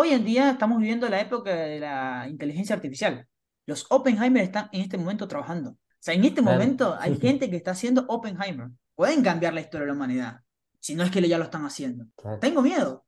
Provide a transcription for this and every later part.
hoy en día estamos viviendo la época de la inteligencia artificial. Los Oppenheimer están en este momento trabajando. O sea, en este Claro. momento hay gente que está haciendo Oppenheimer. Pueden cambiar la historia de la humanidad, si no es que ya lo están haciendo. Claro. Tengo miedo.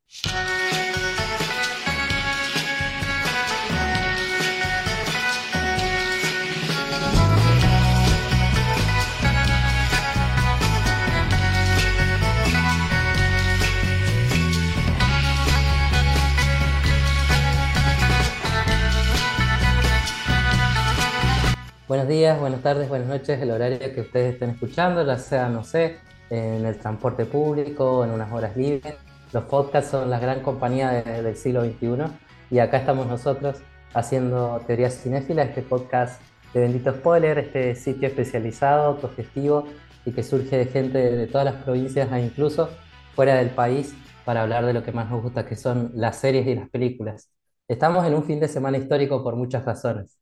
Buenos días, buenas tardes, buenas noches, el horario que ustedes estén escuchando, ya sea, no sé, en el transporte público, en unas horas libres. Los podcasts son la gran compañía de- del siglo XXI y acá estamos nosotros haciendo Teoría Cinéfila, este podcast de Bendito Spoiler, este sitio especializado, autogestivo y que surge de gente de todas las provincias e incluso fuera del país para hablar de lo que más nos gusta, que son las series y las películas. Estamos en un fin de semana histórico por muchas razones.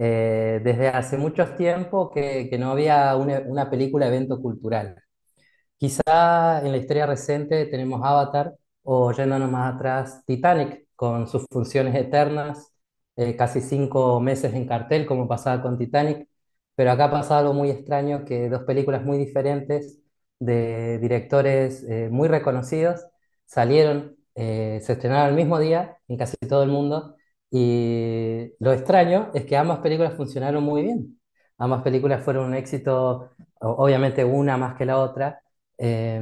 Eh, desde hace mucho tiempo que, no había una, película evento cultural. Quizá en la historia reciente tenemos Avatar o yéndonos más atrás, Titanic, con sus funciones eternas, eh, casi cinco meses en cartel, como pasaba con Titanic, pero acá pasa algo muy extraño, que dos películas muy diferentes de directores eh, muy reconocidos salieron, se estrenaron el mismo día en casi todo el mundo, y lo extraño es que ambas películas funcionaron muy bien. Ambas películas fueron un éxito, obviamente una más que la otra, eh,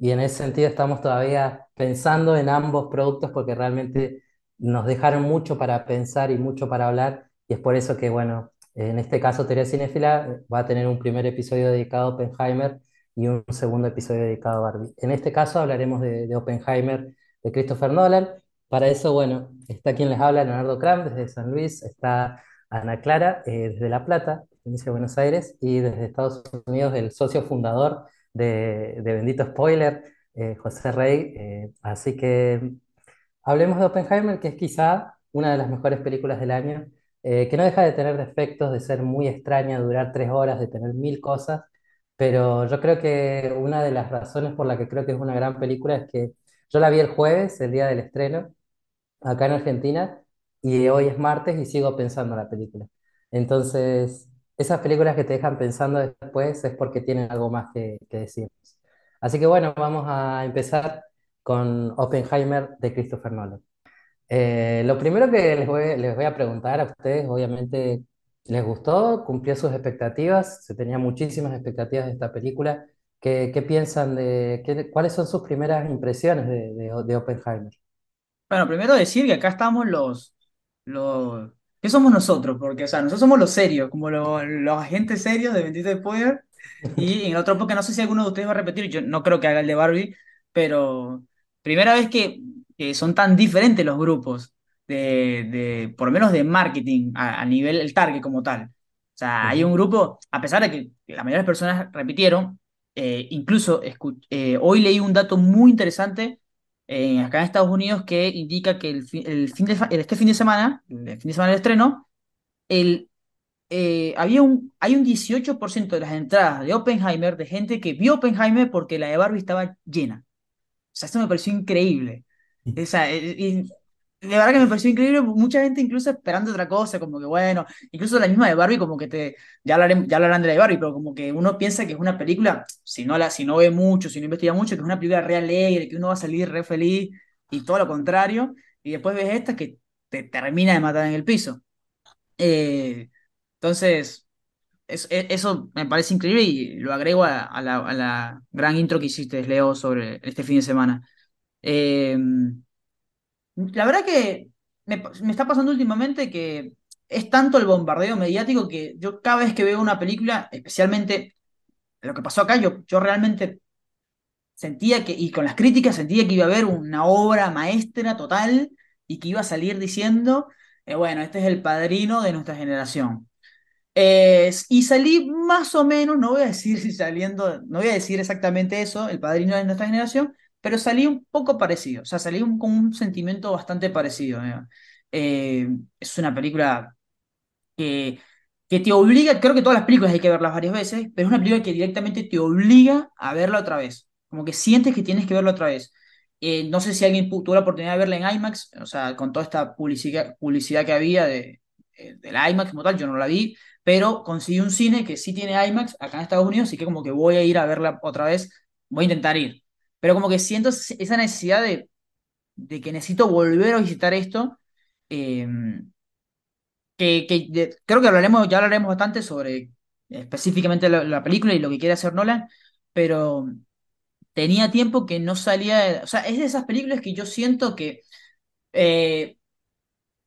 y en ese sentido estamos todavía pensando en ambos productos porque realmente nos dejaron mucho para pensar y mucho para hablar, y es por eso que, bueno, en este caso Teoría Cinéfila eh, va a tener un primer episodio dedicado a Oppenheimer y un segundo episodio dedicado a Barbie. En este caso hablaremos de Oppenheimer de Christopher Nolan. Para eso, bueno, está quien les habla, Leonardo Kram, desde San Luis, está Ana Clara, eh, desde La Plata, provincia de Buenos Aires, y desde Estados Unidos, el socio fundador de, de Bendito Spoiler, eh, José Rey. Eh, así que hablemos de Oppenheimer, que es quizá una de las mejores películas del año, eh, que no deja de tener defectos, de ser muy extraña, durar tres horas, de tener mil cosas, pero yo creo que una de las razones por la que creo que es una gran película es que yo la vi el jueves, el día del estreno, acá en Argentina, y hoy es martes y sigo pensando en la película. Entonces, esas películas que te dejan pensando después es porque tienen algo más que, que decirnos. Así que bueno, vamos a empezar con Oppenheimer de Christopher Nolan. Eh, lo primero que les voy, les voy a preguntar a ustedes, obviamente, ¿les gustó? ¿Cumplió sus expectativas? Se tenía muchísimas expectativas de esta película. ¿Qué, qué piensan de, qué- cuáles son sus primeras impresiones de, de, de Oppenheimer? Bueno, primero decir que acá estamos los, los... ¿Qué somos nosotros? Porque, o sea, nosotros somos los serios, como los, los agentes serios de Bendito Spoiler. Y en otro porque no sé si alguno de ustedes va a repetir, yo no creo que haga el de Barbie, pero primera vez que, que son tan diferentes los grupos, de, de, por lo menos de marketing, a, a nivel, el target como tal. O sea, hay un grupo, a pesar de que la mayoría de las personas repitieron, eh, incluso eh, hoy leí un dato muy interesante eh, acá en Estados Unidos que indica que el, fi- el fin de, este fin de semana, el fin de semana del estreno, el eh, había un, hay un 18% de las entradas de Oppenheimer de gente que vio Oppenheimer porque la de Barbie estaba llena. O sea, esto me pareció increíble. O sea, eh, y de verdad que me pareció increíble, mucha gente incluso esperando otra cosa, como que bueno, incluso la misma de Barbie, como que te, ya hablaré- ya hablarán de la de Barbie, pero como que uno piensa que es una película, si no, la, si no ve mucho, si no investiga mucho, que es una película re alegre, que uno va a salir re feliz, y todo lo contrario, y después ves esta que te termina de matar en el piso. Eh, entonces... Es- e- eso me parece increíble y lo agrego a, a la, a la gran intro que hiciste, Leo, sobre este fin de semana. Eh, la verdad que me, está pasando últimamente que es tanto el bombardeo mediático que yo cada vez que veo una película, especialmente lo que pasó acá, yo, yo realmente sentía que, y con las críticas sentía que iba a haber una obra maestra total y que iba a salir diciendo, eh, bueno, este es el padrino de nuestra generación. Eh, y salí más o menos, no voy a decir saliendo, no voy a decir exactamente eso, el padrino de nuestra generación, pero salí un poco parecido, o sea, salí con un sentimiento bastante parecido. ¿eh? Es una película que, que te obliga, creo que todas las películas hay que verlas varias veces, pero es una película que directamente te obliga a verla otra vez, como que sientes que tienes que verla otra vez. Eh, no sé si alguien tuvo la oportunidad de verla en IMAX, o sea, con toda esta publicidad, publicidad que había de, eh, del IMAX como tal, yo no la vi, pero conseguí un cine que sí tiene IMAX acá en Estados Unidos, así que como que voy a ir a verla otra vez, voy a intentar ir. Pero como que siento esa necesidad de, de que necesito volver a visitar esto. eh, que, que creo que hablaremos, ya hablaremos bastante sobre específicamente la, la película y lo que quiere hacer Nolan, pero tenía tiempo que no salía, o sea, es de esas películas que yo siento que eh,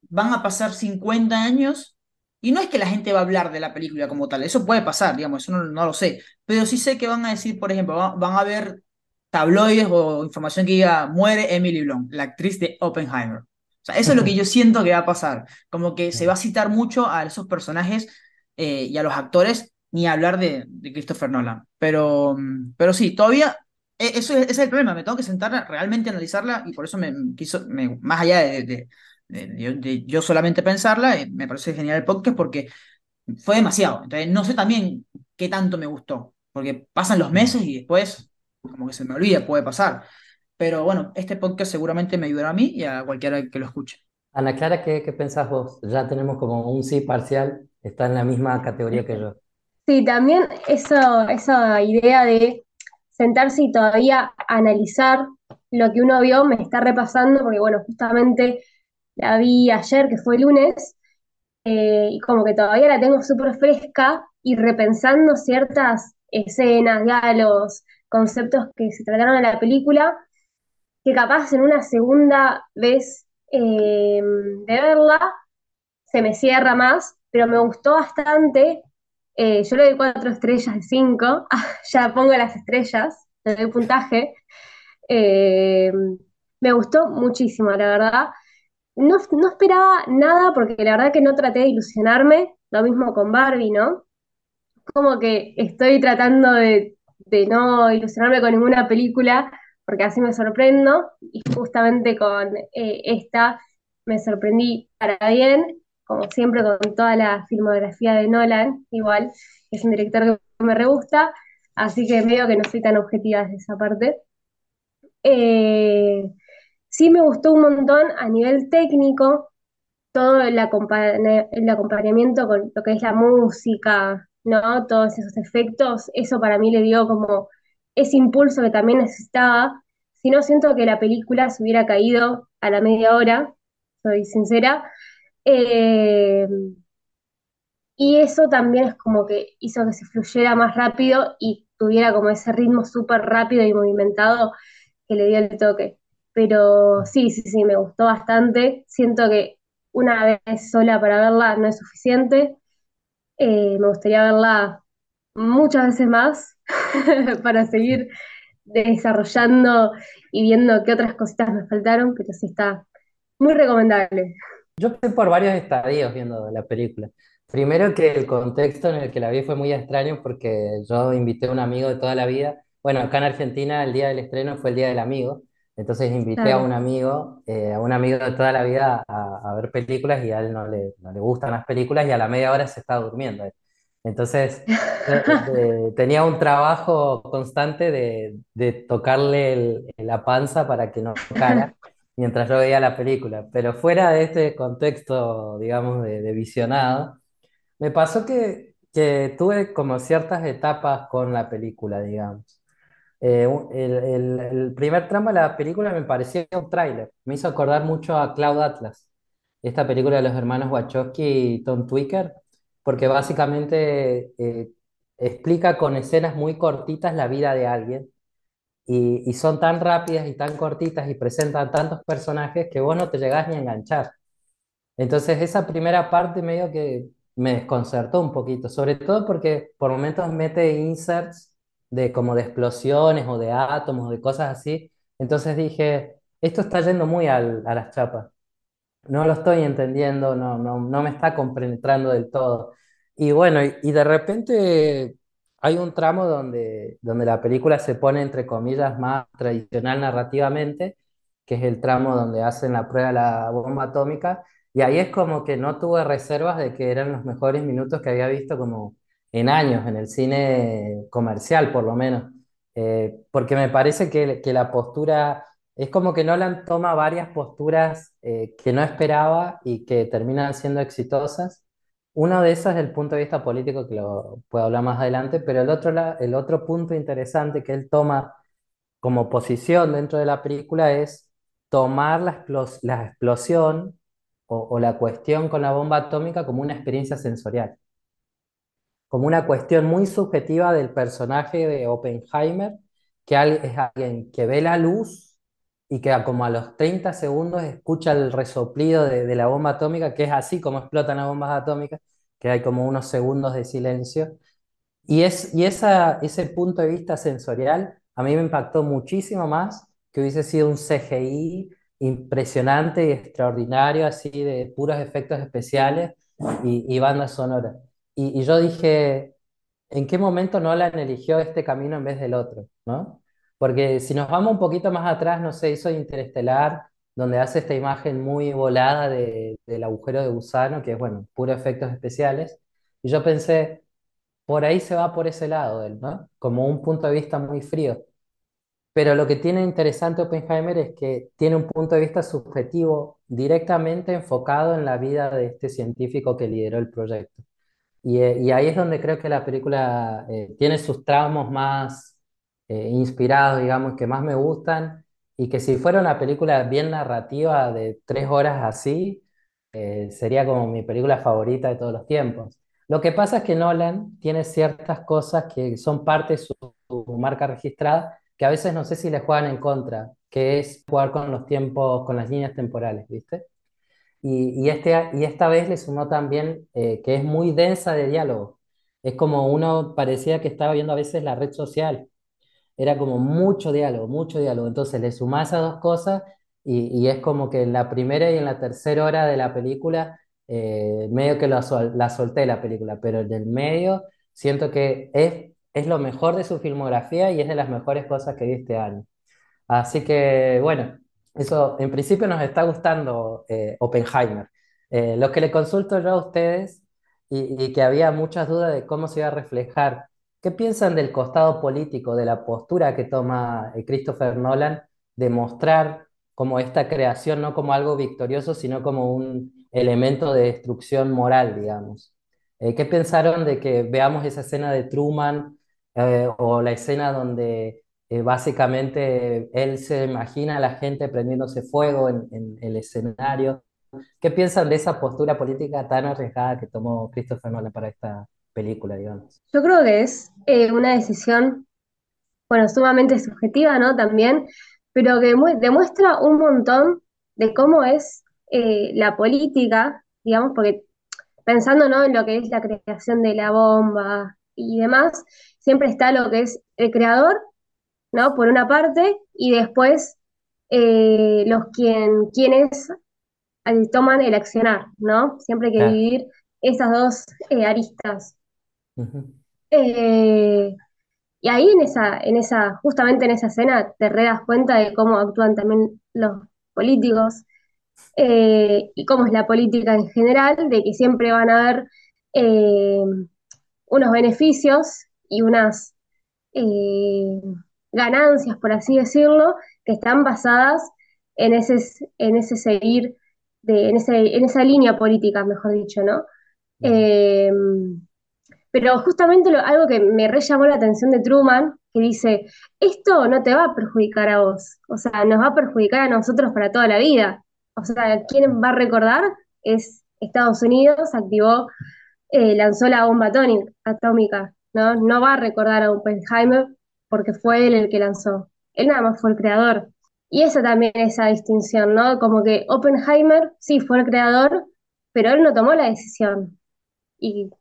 van a pasar 50 años y no es que la gente va a hablar de la película como tal, eso puede pasar, digamos, eso no, no lo sé, pero sí sé que van a decir, por ejemplo, va- van a ver tabloides o información que diga, muere Emily Blunt, la actriz de Oppenheimer. O sea, eso es lo que yo siento que va a pasar, como que se va a citar mucho a esos personajes eh, y a los actores, ni hablar de, de Christopher Nolan. Pero, mm, pero sí, todavía, e- eso es, ese es el problema, me tengo que sentar a realmente analizarla y por eso me quiso, me- más allá de, de- de- de- de yo solamente pensarla, eh, me parece genial el podcast porque fue demasiado. Entonces, no sé también qué tanto me gustó, porque pasan los meses y después, como que se me olvida, puede pasar. Pero bueno, este podcast seguramente me ayudará a mí y a cualquiera que lo escuche. Ana Clara, ¿qué, qué pensás vos? Ya tenemos como un sí parcial, está en la misma categoría que yo. Sí, también eso, esa idea de sentarse y todavía analizar lo que uno vio me está repasando, porque bueno, justamente la vi ayer, que fue lunes, eh, y como que todavía la tengo súper fresca y repensando ciertas escenas, diálogos, conceptos que se trataron en la película, que capaz en una segunda vez eh, de verla se me cierra más, pero me gustó bastante. Eh, yo le doy cuatro estrellas de cinco, ya pongo las estrellas, le doy puntaje. Eh, me gustó muchísimo, la verdad. No, no esperaba nada porque la verdad que no traté de ilusionarme, lo mismo con Barbie, ¿no? Como que estoy tratando de, de no ilusionarme con ninguna película porque así me sorprendo y justamente con eh, esta me sorprendí para bien, como siempre con toda la filmografía de Nolan, igual, es un director que me re gusta, así que veo que no soy tan objetiva desde esa parte. Eh, sí me gustó un montón a nivel técnico todo el acompañamiento con lo que es la música, ¿no? Todos esos efectos, eso para mí le dio como ese impulso que también necesitaba. Si no, siento que la película se hubiera caído a la media hora, soy sincera. Eh, y eso también es como que hizo que se fluyera más rápido y tuviera como ese ritmo súper rápido y movimentado que le dio el toque. Pero sí, sí, sí, me gustó bastante. Siento que una vez sola para verla no es suficiente. Eh, me gustaría verla muchas veces más para seguir desarrollando y viendo qué otras cositas me faltaron, pero sí está muy recomendable. Yo pasé por varios estadios viendo la película. Primero que el contexto en el que la vi fue muy extraño porque yo invité a un amigo de toda la vida. Bueno, acá en Argentina el día del estreno fue el Día del Amigo. Entonces invité a un amigo, eh, a un amigo de toda la vida a, a ver películas y a él no le, no le gustan las películas y a la media hora se estaba durmiendo. Entonces eh, de- tenía un trabajo constante de, de tocarle el- la panza para que no tocara mientras yo veía la película. Pero fuera de este contexto, digamos, de, de visionado, me pasó que, que tuve como ciertas etapas con la película, digamos. Eh, el, el- el primer tramo de la película me parecía un tráiler. Me hizo acordar mucho a Cloud Atlas, esta película de los hermanos Wachowski y Tom Twicker, porque básicamente eh, explica con escenas muy cortitas la vida de alguien y, y son tan rápidas y tan cortitas y presentan tantos personajes que vos no te llegás ni a enganchar. Entonces esa primera parte medio que me desconcertó un poquito, sobre todo porque por momentos mete inserts de como de explosiones o de átomos, de cosas así. Entonces dije, esto está yendo muy al- a las chapas no lo estoy entendiendo, no, no, no me está compenetrando del todo. Y bueno, y, de repente hay un tramo donde, donde la película se pone, entre comillas, más tradicional narrativamente, que es el tramo donde hacen la prueba de la bomba atómica, y ahí es como que no tuve reservas de que eran los mejores minutos que había visto como en años, en el cine comercial por lo menos, Eh, porque me parece que, la postura Es como que Nolan toma varias posturas eh, que no esperaba y que terminan siendo exitosas. Una de esas es el punto de vista político, que lo puedo hablar más adelante, pero el otro, el otro punto interesante que él toma como posición dentro de la película es tomar la, explos- la explosión o la cuestión con la bomba atómica como una experiencia sensorial, como una cuestión muy subjetiva del personaje de Oppenheimer, que es alguien que ve la luz y que como a los 30 segundos escucha el resoplido de, la bomba atómica, que es así como explotan las bombas atómicas, que hay como unos segundos de silencio y, es, y ese punto de vista sensorial a mí me impactó muchísimo más que hubiese sido un CGI impresionante y extraordinario, así de puros efectos especiales y, y banda sonora. Y, yo dije, ¿en qué momento Nolan eligió este camino en vez del otro? ¿no? Porque si nos vamos un poquito más atrás, no sé, hizo Interestelar, donde hace esta imagen muy volada de- del agujero de gusano, que es, bueno, puros efectos especiales. Y yo pensé, por ahí se va por ese lado él, ¿no? Como un punto de vista muy frío. Pero lo que tiene interesante Oppenheimer es que tiene un punto de vista subjetivo directamente enfocado en la vida de este científico que lideró el proyecto. Y, eh, y ahí es donde creo que la película eh, tiene sus tramos más eh, inspirados, digamos, que más me gustan, y que si fuera una película bien narrativa de tres horas así, sería como mi película favorita de todos los tiempos. Lo que pasa es que Nolan tiene ciertas cosas que son parte de su, su marca registrada, que a veces no sé si le juegan en contra, que es jugar con los tiempos, con las líneas temporales, ¿viste? Y, y, este, y esta vez le sumó también eh, que es muy densa de diálogo. Es como uno parecía que estaba viendo a veces la red social. Era como mucho diálogo, mucho diálogo. Entonces le sumás esas dos cosas y, y es como que en la primera y en la tercera hora de la película, eh, medio que la, sol- la solté la película, pero en el medio siento que es, es lo mejor de su filmografía y es de las mejores cosas que vi este año. Así que, bueno, eso en principio nos está gustando eh, Oppenheimer. Eh, lo que le consulto yo a ustedes y, que había muchas dudas de cómo se iba a reflejar, ¿qué piensan del costado político, de la postura que toma eh, Christopher Nolan de mostrar como esta creación no como algo victorioso, sino como un elemento de destrucción moral, digamos? Eh, ¿qué pensaron de que veamos esa escena de Truman o la escena donde eh, básicamente él se imagina a la gente prendiéndose fuego en, en el escenario. ¿Qué piensan de esa postura política tan arriesgada que tomó Christopher Nolan para esta película, digamos? Yo creo que es eh, una decisión, bueno, sumamente subjetiva, ¿no? También, pero que mu- demuestra un montón de cómo es eh, la política, digamos, porque pensando, ¿no? en lo que es la creación de la bomba y demás, siempre está lo que es el creador, ¿no? Por una parte, y después eh, los quien, quienes eh, toman el accionar, ¿no? Siempre hay que Claro. dividir esas dos eh, aristas. Eh, y ahí en esa, en esa, justamente en esa escena te re das cuenta de cómo actúan también los políticos y cómo es la política en general, de que siempre van a haber unos beneficios y unas eh, ganancias, por así decirlo, que están basadas en ese, en ese seguir, de, en, ese, en esa línea política, mejor dicho, ¿no? Eh, pero justamente lo- algo que me re llamó la atención de Truman, que dice, esto no te va a perjudicar a vos, o sea, nos va a perjudicar a nosotros para toda la vida. O sea, ¿quién va a recordar? Es Estados Unidos, activó, eh, lanzó la bomba atómica, ¿no? No va a recordar a Oppenheimer porque fue él el que lanzó. Él nada más fue el creador. Y esa también, esa distinción, ¿no? Como que Oppenheimer sí fue el creador, pero él no tomó la decisión. Y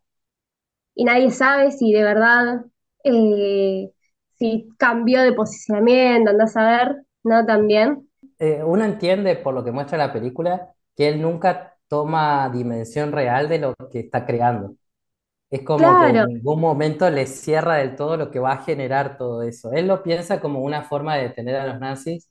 y nadie sabe si de verdad, eh, si cambió de posicionamiento, andás a ver, ¿no? También. Eh, uno entiende por lo que muestra la película que él nunca toma dimensión real de lo que está creando. Es como que en ningún momento le cierra del todo lo que va a generar todo eso. Él lo piensa como una forma de detener a los nazis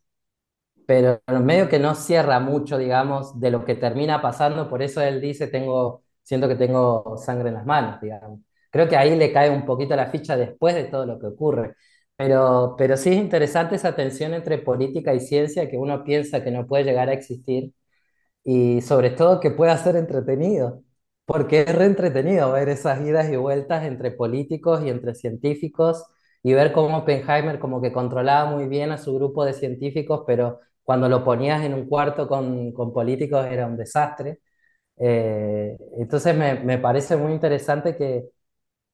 pero medio que no cierra mucho, digamos, de lo que termina pasando, por eso él dice, tengo, siento que tengo sangre en las manos, digamos. Creo que ahí le cae un poquito la ficha después de todo lo que ocurre. Pero, pero sí es interesante esa tensión entre política y ciencia que uno piensa que no puede llegar a existir y sobre todo que pueda ser entretenido, porque es re entretenido ver esas idas y vueltas entre políticos y entre científicos y ver cómo Oppenheimer como que controlaba muy bien a su grupo de científicos, pero cuando lo ponías en un cuarto con, con políticos era un desastre. Eh, entonces me, me parece muy interesante que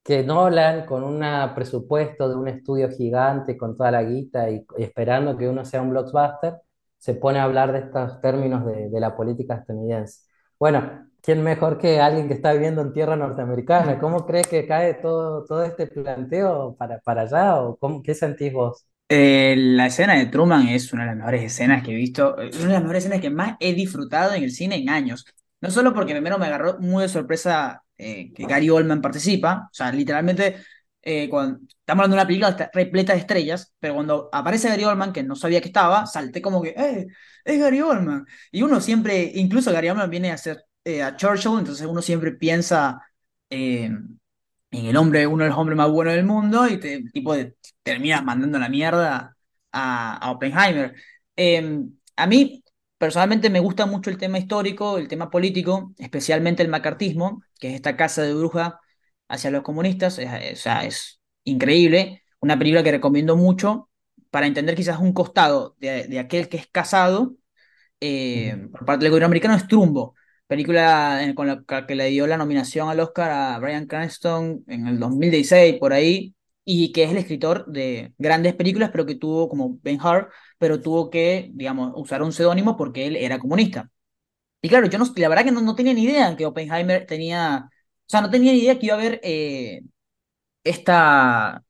que Nolan, con un presupuesto de un estudio gigante, con toda la guita y, y esperando que uno sea un blockbuster, se pone a hablar de estos términos de, de la política estadounidense. Bueno, ¿quién mejor que alguien que está viviendo en tierra norteamericana? ¿Cómo crees que cae todo, todo este planteo para, para allá? ¿O qué sentís vos? Eh, la escena de Truman es una de las mejores escenas que he visto, es una de las mejores escenas que más he disfrutado en el cine en años. No solo porque primero me agarró muy de sorpresa eh, que Gary Oldman participa, o sea, literalmente, eh, cuando estamos hablando de una película repleta de estrellas, pero cuando aparece Gary Oldman, que no sabía que estaba, salté como que, ¡eh! Es Gary Oldman. Y uno siempre, incluso Gary Oldman viene a hacer eh, a Churchill, entonces uno siempre piensa eh, en el hombre, uno de los hombres más buenos del mundo, y te, tipo de, terminas mandando la mierda a, a Oppenheimer. Eh, a mí, personalmente, me gusta mucho el tema histórico, el tema político, especialmente el macartismo, que es esta casa de bruja hacia los comunistas. O sea, es increíble. Una película que recomiendo mucho para entender quizás un costado de, de aquel que es casado eh, por parte del gobierno americano es Trumbo, película con la que le dio la nominación al Oscar a Bryan Cranston en el 2016, por ahí, y que es el escritor de grandes películas, pero que tuvo como Ben-Hur, pero tuvo que, digamos, usar un seudónimo porque él era comunista. Y claro, yo no, la verdad que no, no tenía ni idea que Oppenheimer tenía, o sea, no tenía ni idea que iba a haber eh, esta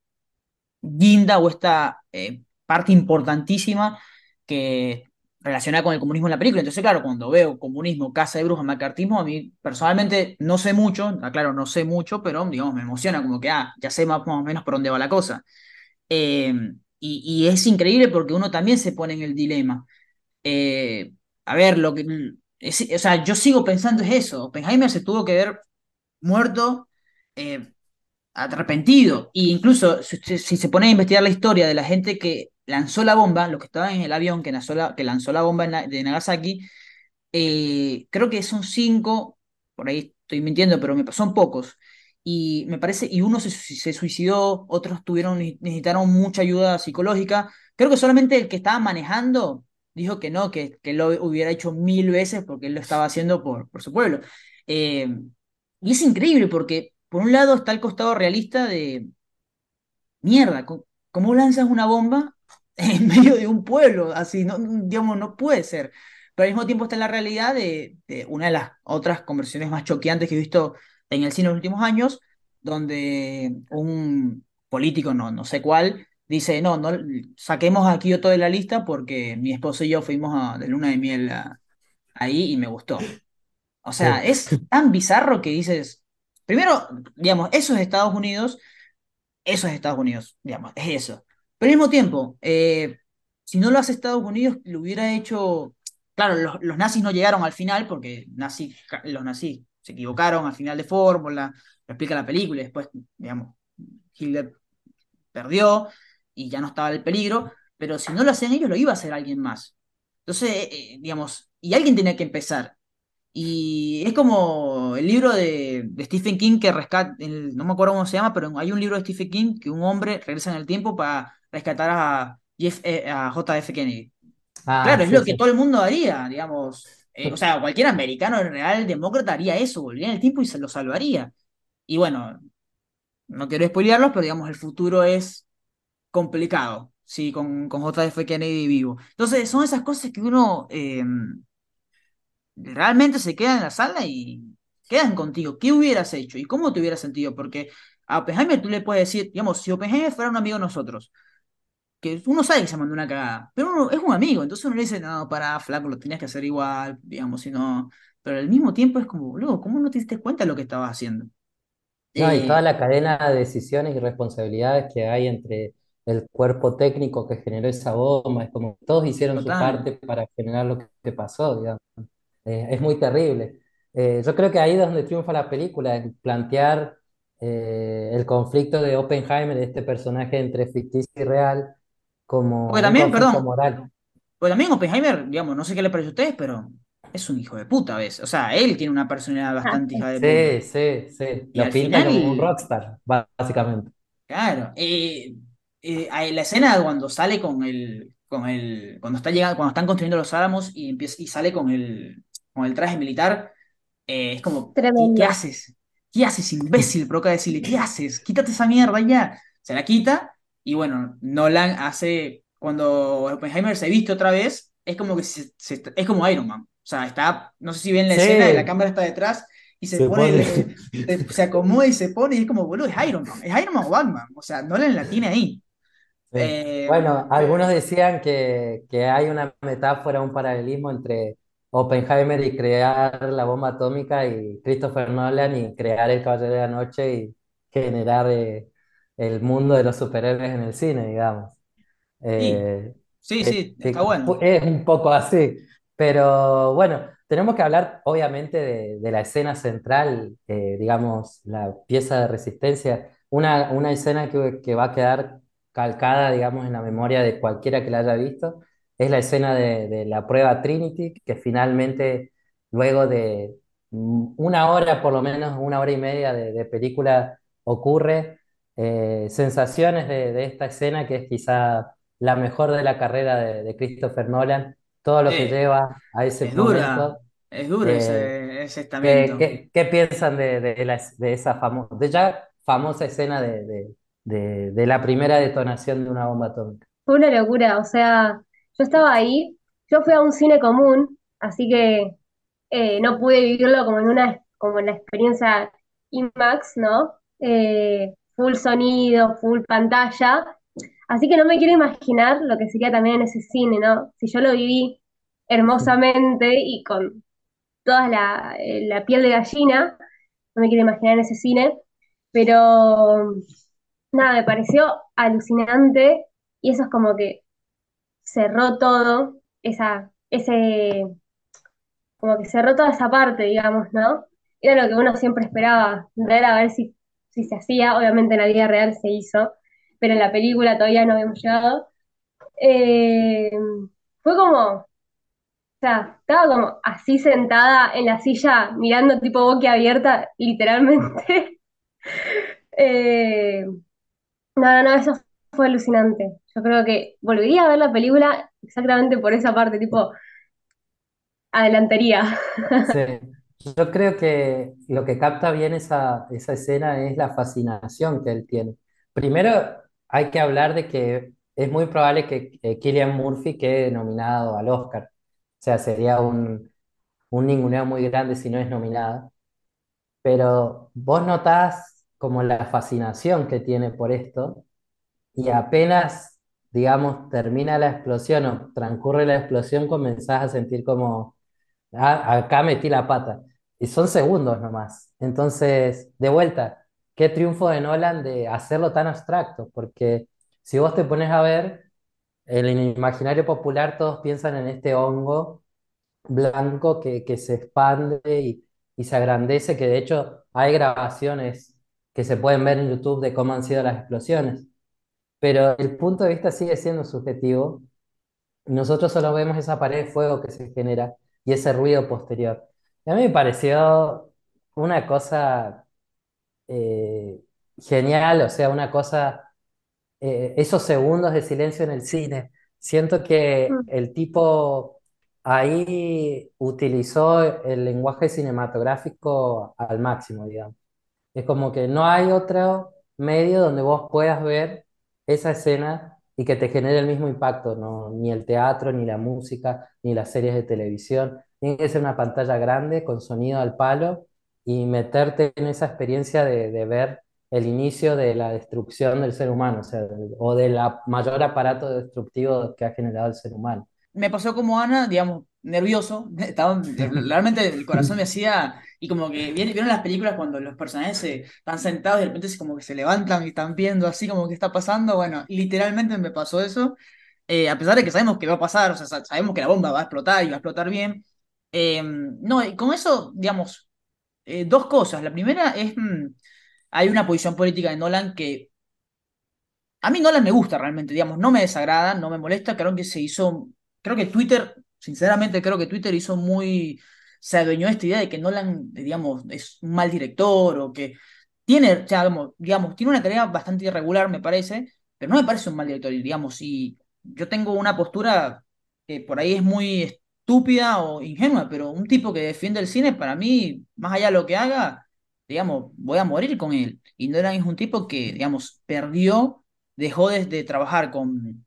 guinda o esta eh, parte importantísima que relacionada con el comunismo en la película. Entonces, claro, cuando veo comunismo, casa de brujas, macartismo, a mí personalmente no sé mucho, aclaro, no sé mucho, pero digamos, me emociona como que, ah, ya sé más, o menos por dónde va la cosa. Eh, y, es increíble porque uno también se pone en el dilema. Eh, a ver, lo que... o sea, yo sigo pensando es eso. Oppenheimer se tuvo que ver muerto eh, arrepentido. E incluso si, se pone a investigar la historia de la gente que lanzó la bomba, los que estaban en el avión que lanzó la, que lanzó la bomba de Nagasaki, eh, creo que son cinco, por ahí estoy mintiendo, pero me, son pocos. Y me parece, y uno se, se suicidó, otros tuvieron, necesitaron mucha ayuda psicológica. Creo que solamente el que estaba manejando dijo que no, que, que lo hubiera hecho mil veces porque él lo estaba haciendo por, por su pueblo. Eh, y es increíble porque, por un lado, está el costado realista de, mierda, ¿cómo lanzas una bomba en medio de un pueblo? Así, no, digamos, no puede ser. Pero al mismo tiempo está la realidad de, de una de las otras conversiones más choqueantes que he visto en el cine en los últimos años, donde un político, no, no sé cuál, dice, no, no, saquemos a Kioto de la lista porque mi esposo y yo fuimos a- de luna de miel a- ahí y me gustó. O sea, Sí. es tan bizarro que dices, primero, digamos, eso es Estados Unidos, eso es Estados Unidos, digamos, es eso. Pero al mismo tiempo, eh, si no lo hace Estados Unidos, lo hubiera hecho, claro, los, los nazis no llegaron al final porque los nazis se equivocaron al final de fórmula, lo explica la película y después, digamos, Hitler perdió y ya no estaba el peligro, pero si no lo hacían ellos, lo iba a hacer alguien más. Entonces, eh, eh, digamos, y alguien tenía que empezar. Y es como el libro de, de Stephen King que rescata, el- no me acuerdo cómo se llama, pero hay un libro de Stephen King que un hombre regresa en el tiempo para rescatar a, Jeff, eh, a J F Kennedy. Ah, Claro, es sí, lo que sí. todo el mundo haría, digamos. Eh, o sea, cualquier americano real demócrata haría eso, volvería en el tiempo y se lo salvaría. Y bueno, no quiero spoilearlos, pero digamos, el futuro es complicado, sí, con, con J F Kennedy vivo. Entonces, son esas cosas que uno... eh, realmente se quedan en la sala y quedan contigo. ¿Qué hubieras hecho y cómo te hubieras sentido? Porque a Oppenheimer tú le puedes decir, digamos, si Oppenheimer fuera un amigo de nosotros, que uno sabe que se mandó una cagada, pero uno es un amigo, entonces uno le dice, no, para flaco, lo tenías que hacer igual, digamos, si no. Pero al mismo tiempo es como, boludo, ¿cómo no te diste cuenta de lo que estabas haciendo? No, y toda Eh, la cadena de decisiones y responsabilidades que hay entre el cuerpo técnico que generó esa bomba, es como todos hicieron su parte para generar lo que pasó, digamos. Eh, es muy terrible. Eh, yo creo que ahí es donde triunfa la película, en plantear. eh, el conflicto de Oppenheimer, este personaje entre ficticio y real, como también, perdón, moral. porque también Oppenheimer, digamos, no sé qué le parece a ustedes, pero es un hijo de puta, ¿ves? O sea, él tiene una personalidad Ah, bastante hija de puta. Sí, sí, sí, Y lo final, como un rockstar, básicamente. claro, eh, eh, la escena cuando sale con el, con el, cuando está llegando, cuando están construyendo los Álamos y empieza, y sale con el, con el traje militar, eh, es como, ¿qué, qué haces? ¿Qué haces, imbécil? Provoca decirle, ¿qué haces? Quítate esa mierda ya. Se la quita y bueno, Nolan hace, cuando Oppenheimer se viste otra vez, es como que se- se- es como Iron Man. O sea, está, no sé si ven la escena, la Sí, cámara está detrás y se se pone, el- pone. el- se, se acomoda y se pone y es como, boludo, es Iron Man. Es Iron Man o Batman. O sea, Nolan la tiene ahí. Sí. Eh, Bueno, algunos decían que, que hay una metáfora, un paralelismo entre Oppenheimer y crear la bomba atómica y Christopher Nolan y crear El Caballero de la Noche y generar eh, el mundo de los superhéroes en el cine, digamos. sí, Eh, sí, que- sí, está bueno. es un poco así. Pero bueno, tenemos que hablar obviamente de, de la escena central, eh, digamos, la pieza de resistencia, una, una escena que, que va a quedar calcada, digamos, en la memoria de cualquiera que la haya visto, es la escena de, de la prueba Trinity, que finalmente, luego de una hora, por lo menos una hora y media de, de película, ocurre. Eh, sensaciones de, de esta escena que es quizá la mejor de la carrera de, de Christopher Nolan, todo lo que Eh, lleva a ese es dura, momento. es duro Eh, ese, ese ¿qué, estamento. qué- qué piensan de, de, la- de esa famosa, de ya famosa escena de, de, de- de la primera detonación de una bomba atómica? Fue una locura, o sea, yo estaba ahí, yo fui a un cine común, así que eh, no pude vivirlo como en una, como en la experiencia IMAX, ¿no? Eh, full sonido, full pantalla, así que no me quiero imaginar lo que sería también en ese cine, ¿no? Si yo lo viví hermosamente y con toda la, eh, la piel de gallina, no me quiero imaginar en ese cine, pero nada, me pareció alucinante y eso es como que cerró todo, esa, ese, como que cerró toda esa parte, digamos, ¿no? Era lo que uno siempre esperaba, ver a ver si, si se hacía, obviamente en la vida real se hizo, pero en la película todavía no habíamos llegado. Eh, fue como, o sea, estaba como así sentada en la silla, mirando tipo boquiabierta, literalmente. Eh, no, no, no, eso fue alucinante. Yo creo que volvería a ver la película exactamente por esa parte, tipo, adelantaría. Yo creo que lo que capta bien esa, esa escena es la fascinación que él tiene. Primero, hay que hablar de que es muy probable que eh, Cillian Murphy quede nominado al Oscar. O sea, sería un, un ninguneo muy grande si no es nominado. Pero vos notás como la fascinación que tiene por esto y apenas, digamos, termina la explosión o transcurre la explosión, comenzás a sentir como Ah, acá metí la pata. Y son segundos nomás. Entonces, de vuelta, qué triunfo de Nolan de hacerlo tan abstracto, porque si vos te pones a ver, en el imaginario popular todos piensan en este hongo blanco que, se expande y, y se agrandece, que de hecho hay grabaciones que se pueden ver en YouTube de cómo han sido las explosiones. Pero el punto de vista sigue siendo subjetivo nosotros solo vemos esa pared de fuego que se genera y ese ruido posterior. Y a mí me pareció una cosa eh, genial, o sea, una cosa, eh, esos segundos de silencio en el cine. Siento que el tipo ahí utilizó el lenguaje cinematográfico al máximo, digamos. Es como que no hay otro medio donde vos puedas ver esa escena y que te genere el mismo impacto, ¿no? Ni el teatro, ni la música, ni las series de televisión. Tiene que ser una pantalla grande con sonido al palo y meterte en esa experiencia de, de ver el inicio de la destrucción del ser humano, o sea, o del mayor aparato destructivo que ha generado el ser humano. me pasó como Ana, digamos, nervioso. Estaba, realmente el corazón me hacía. Y como que ¿vieron vieron las películas cuando los personajes se, están sentados y de repente se, como que se levantan y están viendo así como que está pasando. Bueno, literalmente me pasó eso. Eh, a pesar de que sabemos que va a pasar, o sea, sa- sabemos que la bomba va a explotar y va a explotar bien. Eh, no, y con eso, digamos, eh, dos cosas. La primera es. mm, hay una posición política de Nolan que a mí Nolan me gusta realmente, digamos, no me desagrada, no me molesta, creo que se hizo, creo que Twitter, sinceramente creo que Twitter hizo muy, se adueñó esta idea de que Nolan, digamos, es un mal director o que tiene, digamos, tiene una tarea bastante irregular, me parece, pero no me parece un mal director, digamos, y yo tengo una postura que por ahí es muy estúpida o ingenua, pero un tipo que defiende el cine, para mí, más allá de lo que haga, digamos, voy a morir con él. Y Nolan es un tipo que, digamos, perdió, dejó de, trabajar con,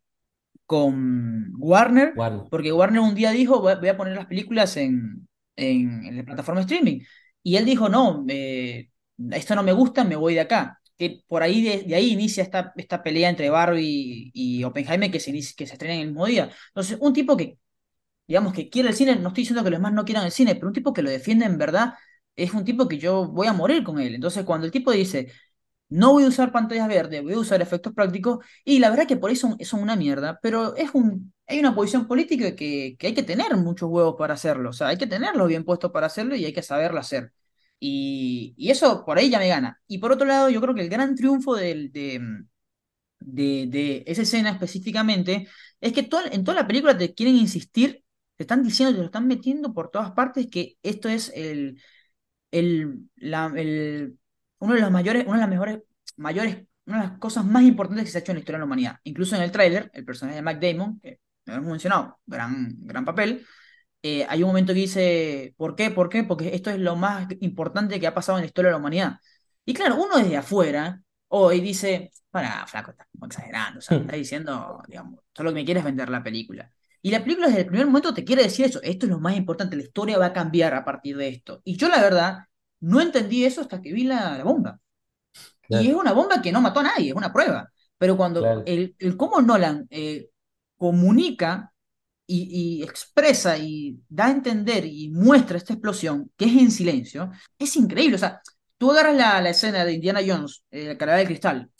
con Warner, porque Warner un día dijo, voy a poner las películas en, en, la plataforma streaming. Y él dijo, no, eh, esto no me gusta, me voy de acá. Que por ahí de, ahí inicia esta, esta pelea entre Barbie y, Oppenheimer que se, que se estrena en el mismo día. Entonces, un tipo que, digamos, que quiere el cine, no estoy diciendo que los demás no quieran el cine, pero un tipo que lo defiende en verdad es un tipo que yo voy a morir con él. Entonces, cuando el tipo dice, no voy a usar pantallas verdes, voy a usar efectos prácticos, y la verdad que por eso son una mierda, pero es un, hay una posición política que, que hay que tener muchos huevos para hacerlo, o sea, hay que tenerlos bien puestos para hacerlo y hay que saberlo hacer. Y, eso por ahí ya me gana. Y por otro lado, yo creo que el gran triunfo de, de, esa escena específicamente es que en toda la película te quieren insistir, te están diciendo, te lo están metiendo por todas partes que esto es el, el, uno de los mayores, una de las mejores, mayores, una de las cosas más importantes que se ha hecho en la historia de la humanidad. Incluso en el tráiler, el personaje de Mac Damon, que lo hemos mencionado, gran, gran papel, eh, hay un momento que dice, ¿por qué? ¿Por qué? Porque esto es lo más importante que ha pasado en la historia de la humanidad. Y claro, uno desde afuera hoy dice, para, flaco, estás exagerando, o sea, está diciendo, digamos, solo que me quieres vender la película. Y la película desde el primer momento te quiere decir eso, esto es lo más importante, la historia va a cambiar a partir de esto. Y yo la verdad no entendí eso hasta que vi la, bomba. Y es una bomba que no mató a nadie, es una prueba. Pero cuando el, el cómo Nolan eh, comunica y, expresa y da a entender y muestra esta explosión, que es en silencio, es increíble. O sea, tú agarras la, la escena de Indiana Jones, eh, la carrera del cristal,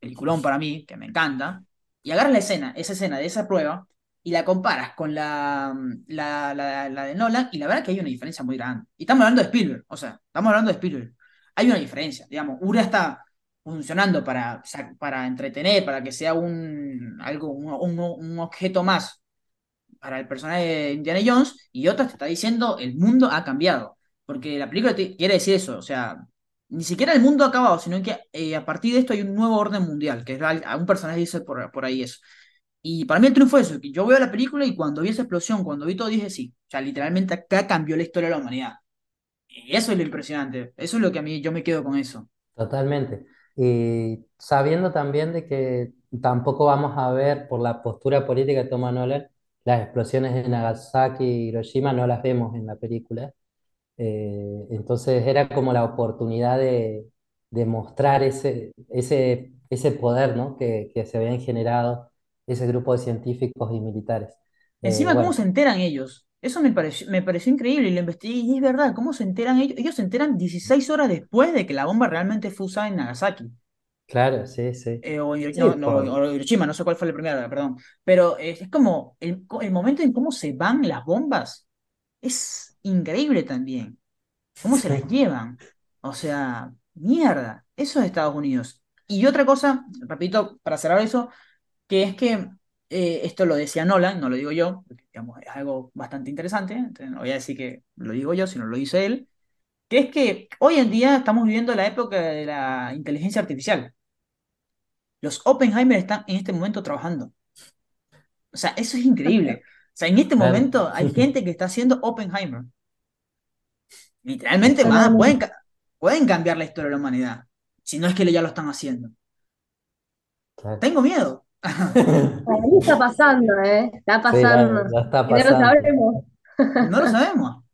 peliculón para mí, que me encanta, y agarras la escena, esa escena de esa prueba, y la comparas con la, la, la, de Nolan, y la verdad que hay una diferencia muy grande. Y estamos hablando de Spielberg, o sea, estamos hablando de Spielberg. Hay una diferencia, digamos, Ura está funcionando para, para entretener, para que sea un, algo, un, un objeto más para el personaje de Indiana Jones y otra te está diciendo el mundo ha cambiado. Porque la película te quiere decir eso, o sea, ni siquiera el mundo ha acabado, sino que eh, a partir de esto hay un nuevo orden mundial, que es a un personaje dice por, por ahí eso. Y para mí el triunfo es eso, que yo veo la película y cuando vi esa explosión, cuando vi todo, dije sí, o sea, literalmente acá cambió la historia de la humanidad. Y eso es lo impresionante, eso es lo que a mí yo me quedo con eso. Totalmente. Y sabiendo también de que tampoco vamos a ver por la postura política de Thomas Nolan, las explosiones de Nagasaki y Hiroshima no las vemos en la película. Eh, entonces era como la oportunidad de, mostrar ese, ese, ese poder ¿no? que, se habían generado ese grupo de científicos y militares. Eh, Encima, ¿cómo se enteran ellos? Eso me pareció, me pareció increíble y lo investigué y es verdad, ¿cómo se enteran ellos? Ellos se enteran 16 horas después de que la bomba realmente fue usada en Nagasaki. Claro, sí, sí. Eh, o, Hiroshima, no, sé cuál fue la primera, perdón. Pero es, como el, momento en cómo se van las bombas es increíble también. Cómo se las llevan. O sea, mierda. Eso es Estados Unidos. Y otra cosa, repito, para cerrar eso, que es que eh, esto lo decía Nolan, no lo digo yo, digamos, es algo bastante interesante, entonces no voy a decir que lo digo yo, sino lo dice él, que es que hoy en día estamos viviendo la época de la inteligencia artificial. Los Oppenheimer están en este momento trabajando. O sea, eso es increíble. O sea, en este momento hay gente que está haciendo Oppenheimer. Literalmente pueden, pueden cambiar la historia de la humanidad. Si no es que ya lo están haciendo. Tengo miedo. Está pasando, ¿eh? Está pasando. está pasando. No lo sabemos. No lo sabemos.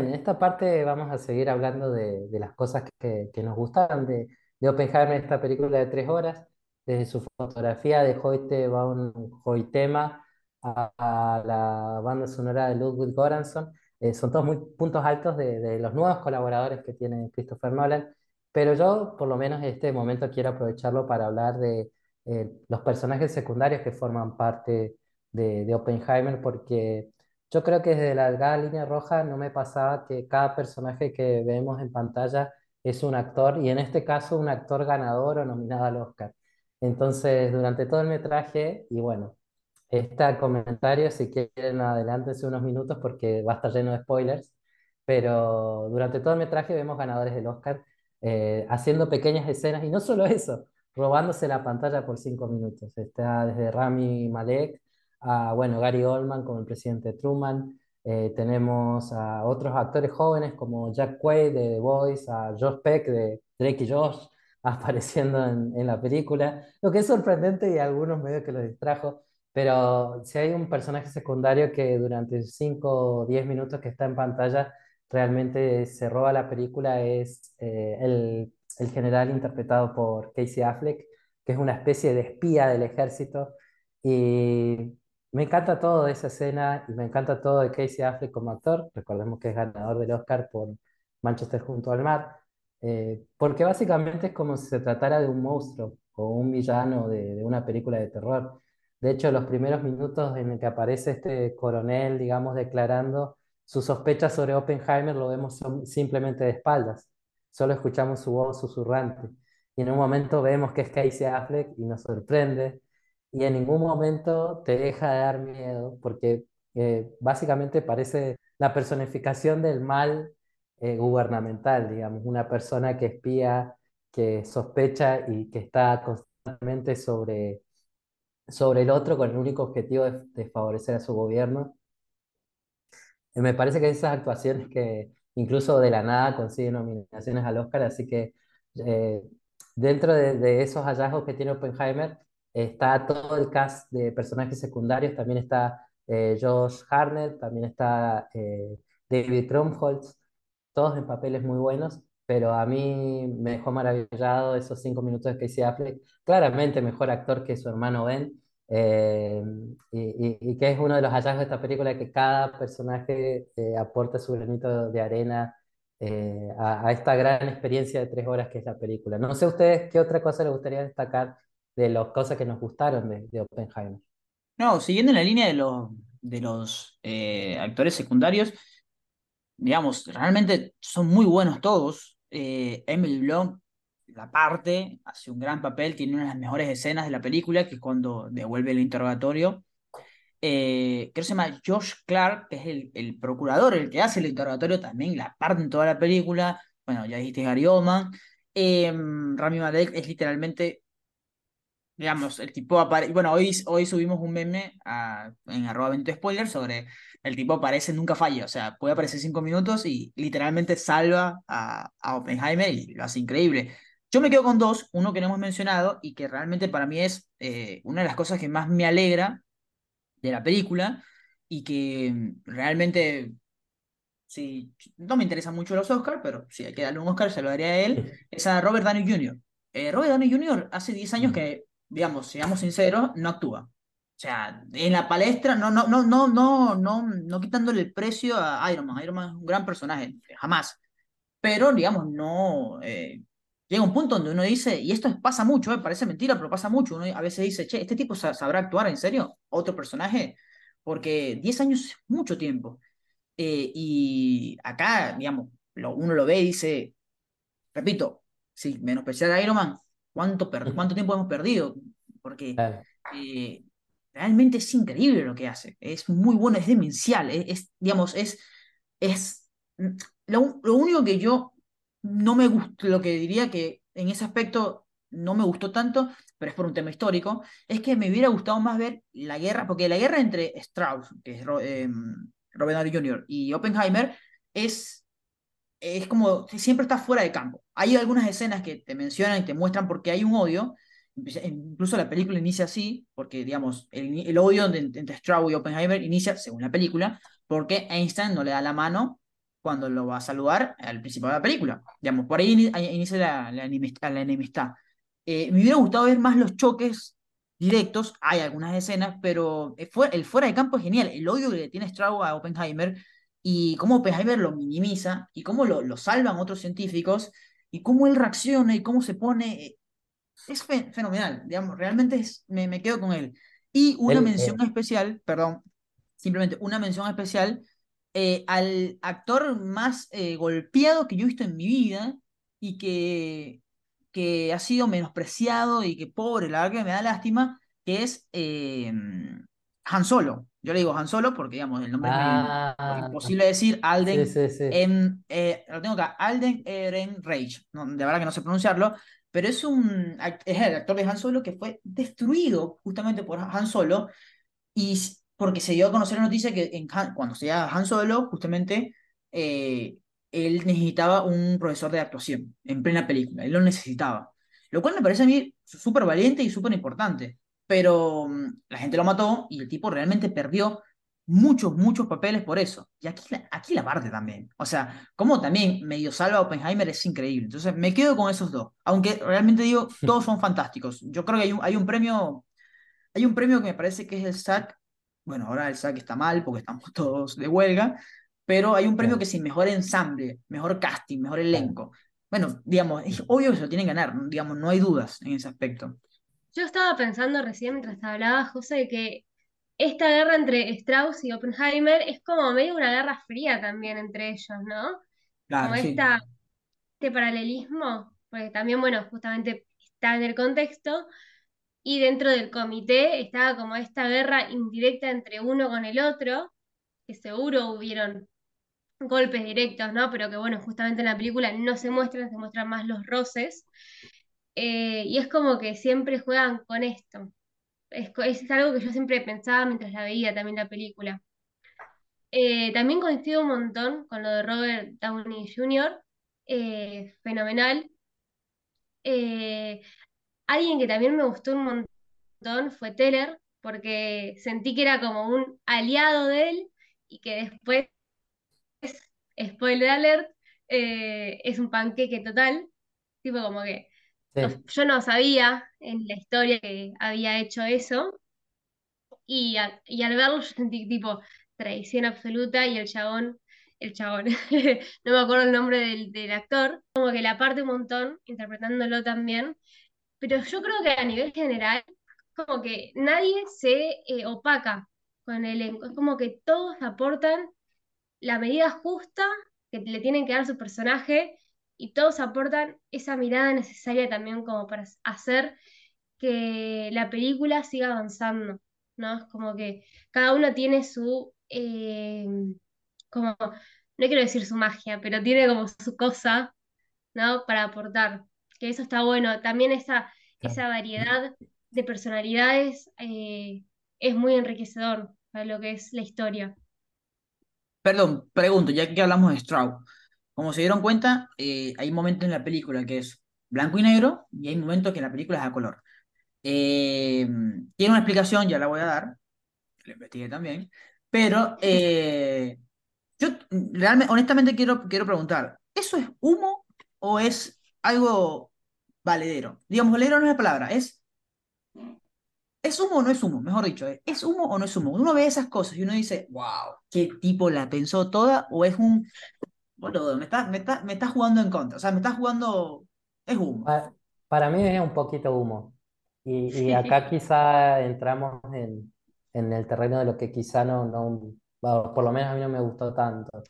Bien, en esta parte vamos a seguir hablando de, de las cosas que, que nos gustaron de, de Oppenheimer, esta película de tres horas, desde su fotografía de Hoyte van Hoytema a, a la banda sonora de Ludwig Göransson. Eh, son todos muy puntos altos de, de los nuevos colaboradores que tiene Christopher Nolan, pero yo por lo menos en este momento quiero aprovecharlo para hablar de eh, los personajes secundarios que forman parte de, de Oppenheimer, porque... Yo creo que desde la delgada línea roja no me pasaba que cada personaje que vemos en pantalla es un actor y en este caso un actor ganador o nominado al Oscar. Entonces, durante todo el metraje, y bueno, este comentario, si quieren, adelántense unos minutos porque va a estar lleno de spoilers, pero durante todo el metraje vemos ganadores del Oscar eh, haciendo pequeñas escenas y no solo eso, robándose la pantalla por cinco minutos. Está desde Rami Malek a, bueno, Gary Oldman como el presidente Truman, eh, tenemos a otros actores jóvenes como Jack Quaid de The Voice, a Josh Peck de Drake y Josh apareciendo en, en la película, lo que es sorprendente y algunos medio que lo distrajo, pero si hay un personaje secundario que durante 5 o 10 minutos que está en pantalla realmente se roba la película es eh, el, el general interpretado por Casey Affleck, que es una especie de espía del ejército. Y me encanta todo de esa escena y me encanta todo de Casey Affleck como actor. Recordemos que es ganador del Oscar por Manchester junto al mar, eh, porque básicamente es como si se tratara de un monstruo o un villano de, de una película de terror. De hecho, los primeros minutos en el que aparece este coronel, digamos, declarando sus sospechas sobre Oppenheimer, lo vemos simplemente de espaldas. Solo escuchamos su voz susurrante. Y en un momento vemos que es Casey Affleck y nos sorprende y en ningún momento te deja de dar miedo, porque eh, básicamente parece la personificación del mal eh, gubernamental, digamos, una persona que espía, que sospecha y que está constantemente sobre, sobre el otro con el único objetivo de, de favorecer a su gobierno. Eh, Me parece que esas actuaciones que incluso de la nada consiguen nominaciones al Oscar, así que eh, dentro de, de esos hallazgos que tiene Oppenheimer está todo el cast de personajes secundarios, también está eh, Josh Hartnett, también está eh, David Krumholtz, todos en papeles muy buenos, pero a mí me dejó maravillado esos cinco minutos de Casey Affleck, claramente mejor actor que su hermano Ben. Eh, y, y- que es uno de los hallazgos de esta película, que cada personaje eh, aporta su granito de arena eh, a, a esta gran experiencia de tres horas que es la película. No sé ustedes qué otra cosa les gustaría destacar de las cosas que nos gustaron de, Oppenheimer. No, siguiendo en la línea de los, de los eh, actores secundarios, digamos, realmente son muy buenos todos. Eh, Emily Blunt, la parte, hace un gran papel, tiene una de las mejores escenas de la película, que es cuando devuelve el interrogatorio. Eh, creo que se llama Josh Clark, que es el, el procurador, el que hace el interrogatorio, también la parte en toda la película. Bueno, ya dijiste Gary Oldman. Eh, Rami Malek es literalmente Digamos, el tipo aparece. Bueno, hoy, hoy subimos un meme a- en arroba 20 spoiler sobre el tipo aparece, nunca falla. O sea, puede aparecer cinco minutos y literalmente salva a, a Oppenheimer y lo hace increíble. Yo me quedo con dos, uno que no hemos mencionado y que realmente para mí es eh, una de las cosas que más me alegra de la película y que mm, realmente, sí, no me interesan mucho los Oscars, pero si hay que darle un Oscar, se lo daría a él, es a Robert Downey Jr. Eh, Robert Downey Jr. hace 10 años que, digamos, seamos sinceros, no actúa. O sea, en la palestra, no, no, no, no, no, no, no quitándole el precio a Iron Man. Iron Man es un gran personaje, jamás. Pero, digamos, no. eh, llega un punto donde uno dice, y esto pasa mucho, eh, parece mentira, pero pasa mucho. Uno a veces dice, che, ¿este tipo sa- sabrá actuar en serio? ¿Otro personaje? Porque 10 años es mucho tiempo. Eh, y acá, digamos, lo- uno lo ve y dice, repito, sí, menospreciar a Iron Man, ¿cuánto, per- cuánto tiempo hemos perdido? Porque eh, realmente es increíble lo que hace, es muy bueno, es demencial, es, es, digamos, es, es lo, lo único que yo no me gustó, lo que diría que en ese aspecto no me gustó tanto, pero es por un tema histórico, es que me hubiera gustado más ver la guerra, porque la guerra entre Strauss, que es em, Robert Downey Jr., y Oppenheimer, es es como siempre está fuera de campo. Hay algunas escenas que te mencionan y te muestran por qué hay un odio. Incluso la película inicia así, porque, digamos, el, el odio entre, Strauss y Oppenheimer inicia, según la película, porque Einstein no le da la mano cuando lo va a saludar al principio de la película. Digamos, por ahí ini- ahí inicia la, la enemistad. la enemistad. Eh, me hubiera gustado ver más los choques directos, hay algunas escenas, pero eh, el fuera de campo es genial. El odio que tiene Strauss a Oppenheimer y cómo Oppenheimer lo minimiza y cómo lo, lo salvan otros científicos y cómo él reacciona y cómo se pone. es fe- fenomenal, digamos, realmente es- me, me quedo con él. Y una mención eh, especial, perdón, simplemente una mención especial eh, al actor más eh, golpeado que yo he visto en mi vida y que, que ha sido menospreciado y que pobre, la verdad que me da lástima, que es eh, Han Solo. Yo le digo Han Solo porque, digamos, el nombre es medio ah, imposible de decir, sí, Alden, sí, sí. em, eh, lo tengo acá, Alden Ehrenreich, no, de verdad que no sé pronunciarlo, pero es un es el actor de Han Solo que fue destruido justamente por Han Solo y porque se dio a conocer la noticia que en Han- cuando se llama Han Solo, justamente eh, él necesitaba un profesor de actuación en plena película, él lo necesitaba. Lo cual me parece a mí súper valiente y súper importante. Pero mm, la gente lo mató y el tipo realmente perdió muchos, muchos papeles por eso. Y aquí aquí la parte también. O sea, como también medio salva a Oppenheimer es increíble. Entonces me quedo con esos dos. Aunque realmente digo, todos son fantásticos. Yo creo que hay un, hay un premio hay un premio que me parece que es el SAC. Bueno, ahora el SAC está mal porque estamos todos de huelga, pero hay un premio que es el mejor ensamble, mejor casting, mejor elenco. Bueno, digamos, es obvio que se lo tienen que ganar, digamos, no hay dudas en ese aspecto. Yo estaba pensando recién mientras te hablaba, José, que esta guerra entre Strauss y Oppenheimer es como medio una guerra fría también entre ellos, ¿no? Como Claro, sí. esta, este paralelismo, porque también, bueno, justamente está en el contexto, y dentro del comité estaba como esta guerra indirecta entre uno con el otro, que seguro hubieron golpes directos, ¿no? Pero que, bueno, justamente en la película no se muestran, se muestran más los roces, eh, y es como que siempre juegan con esto. Es, algo que yo siempre pensaba mientras la veía también la película. Eh, también coincido un montón con lo de Robert Downey Jr., eh, fenomenal. Alguien que también me gustó un montón fue Teller, porque sentí que era como un aliado de él y que después, spoiler alert, es un panqueque total. Tipo como que no- Sí, yo no sabía en la historia que había hecho eso Y, a- y al verlo yo sentí tipo traición absoluta y el chabón, el chabón, no me acuerdo el nombre del, del actor, como que la parte un montón interpretándolo también, pero yo creo que a nivel general, como que nadie se eh, opaca con el elenco, es como que todos aportan la medida justa que le tienen que dar su personaje y todos aportan esa mirada necesaria también como para hacer que la película siga avanzando, ¿no? Es como que cada uno tiene su, eh, como, no quiero decir su magia, pero tiene como su cosa, ¿no? Para aportar, que eso está bueno. También esa, esa variedad de personalidades eh, es muy enriquecedor para lo que es la historia. Perdón, pregunto, ya que hablamos de Straub. Como se dieron cuenta, eh, hay momentos en la película que es blanco y negro y hay momentos que la película es a color. Eh, tiene una explicación, ya la voy a dar, la investigué también, pero eh, Yo realmente, honestamente quiero, quiero preguntar, ¿eso es humo o es algo valedero? Digamos, valedero no es la palabra, es, ¿es humo o no es humo? Mejor dicho, ¿es, ¿es humo o no es humo? Uno ve esas cosas y uno dice, wow, ¿qué tipo la pensó toda? ¿O es un, boludo, me está, me está, me está jugando en contra? O sea, me está jugando, es humo. Pa- Para mí es un poquito humo. Y, y acá quizá entramos en, en el terreno de lo que quizá no, no, bueno, por lo menos a mí no me gustó tanto.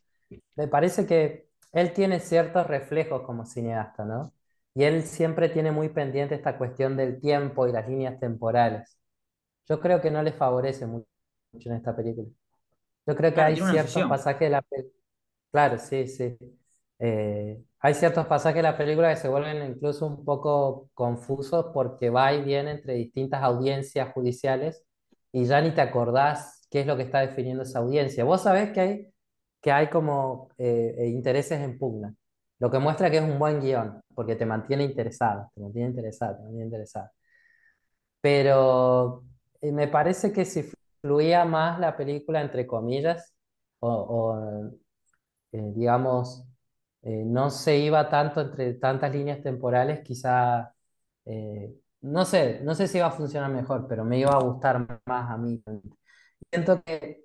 Me parece que él tiene ciertos reflejos como cineasta, ¿no? Y él siempre tiene muy pendiente esta cuestión del tiempo y las líneas temporales. Yo creo que no le favorece mu- mucho en esta película. Yo creo que Claro, hay ciertos obsesión. pasajes de la película, claro, sí, sí. Eh, hay ciertos pasajes de la película que se vuelven incluso un poco confusos porque va y viene entre distintas audiencias judiciales y ya ni te acordás qué es lo que está definiendo esa audiencia. Vos sabés que hay, que hay como eh, eh, intereses en pugna, lo que muestra que es un buen guion, porque te mantiene interesado, te mantiene interesado, te mantiene interesado. Pero me parece que si fluía más la película, entre comillas, o, eh, digamos, eh, no se iba tanto entre tantas líneas temporales, quizá, eh, no sé, no sé si iba a funcionar mejor, pero me iba a gustar más a mí. Siento que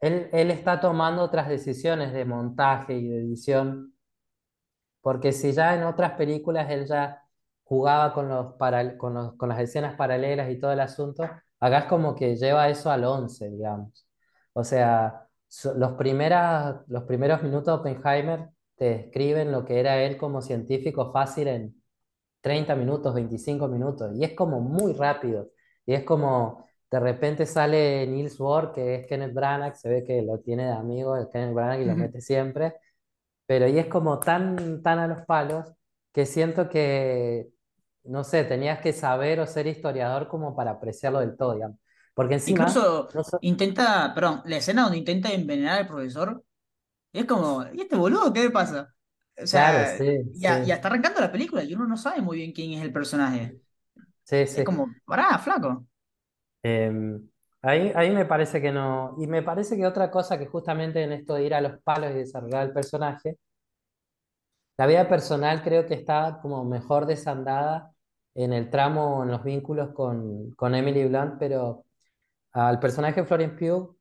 él, él está tomando otras decisiones de montaje y de edición, porque si ya en otras películas él ya jugaba con los, para, con los- con las escenas paralelas y todo el asunto, acá es como que lleva eso al 11 digamos. O sea, so- los, primeras, los primeros minutos de Oppenheimer te describen lo que era él como científico fácil en 30 minutos, 25 minutos, y es como muy rápido, y es como de repente sale Niels Bohr, que es Kenneth Branagh, se ve que lo tiene de amigo el Kenneth Branagh y lo mete siempre, pero y es como tan, tan a los palos que siento que, no sé, tenías que saber o ser historiador como para apreciarlo del todo, digamos. Porque encima, Incluso no so- intenta, perdón, la escena donde intenta envenenar al profesor, es como, ¿y este boludo qué le pasa? O claro, sea, sí, ya, ya está arrancando la película y uno no sabe muy bien quién es el personaje. sí, Es sí. como, pará, flaco. Em, ahí, ahí me parece que no. Y me parece que otra cosa que justamente en esto de ir a los palos y desarrollar el personaje, la vida personal creo que está como mejor desandada en el tramo, en los vínculos con, con Emily Blunt, pero al personaje de Florence Pugh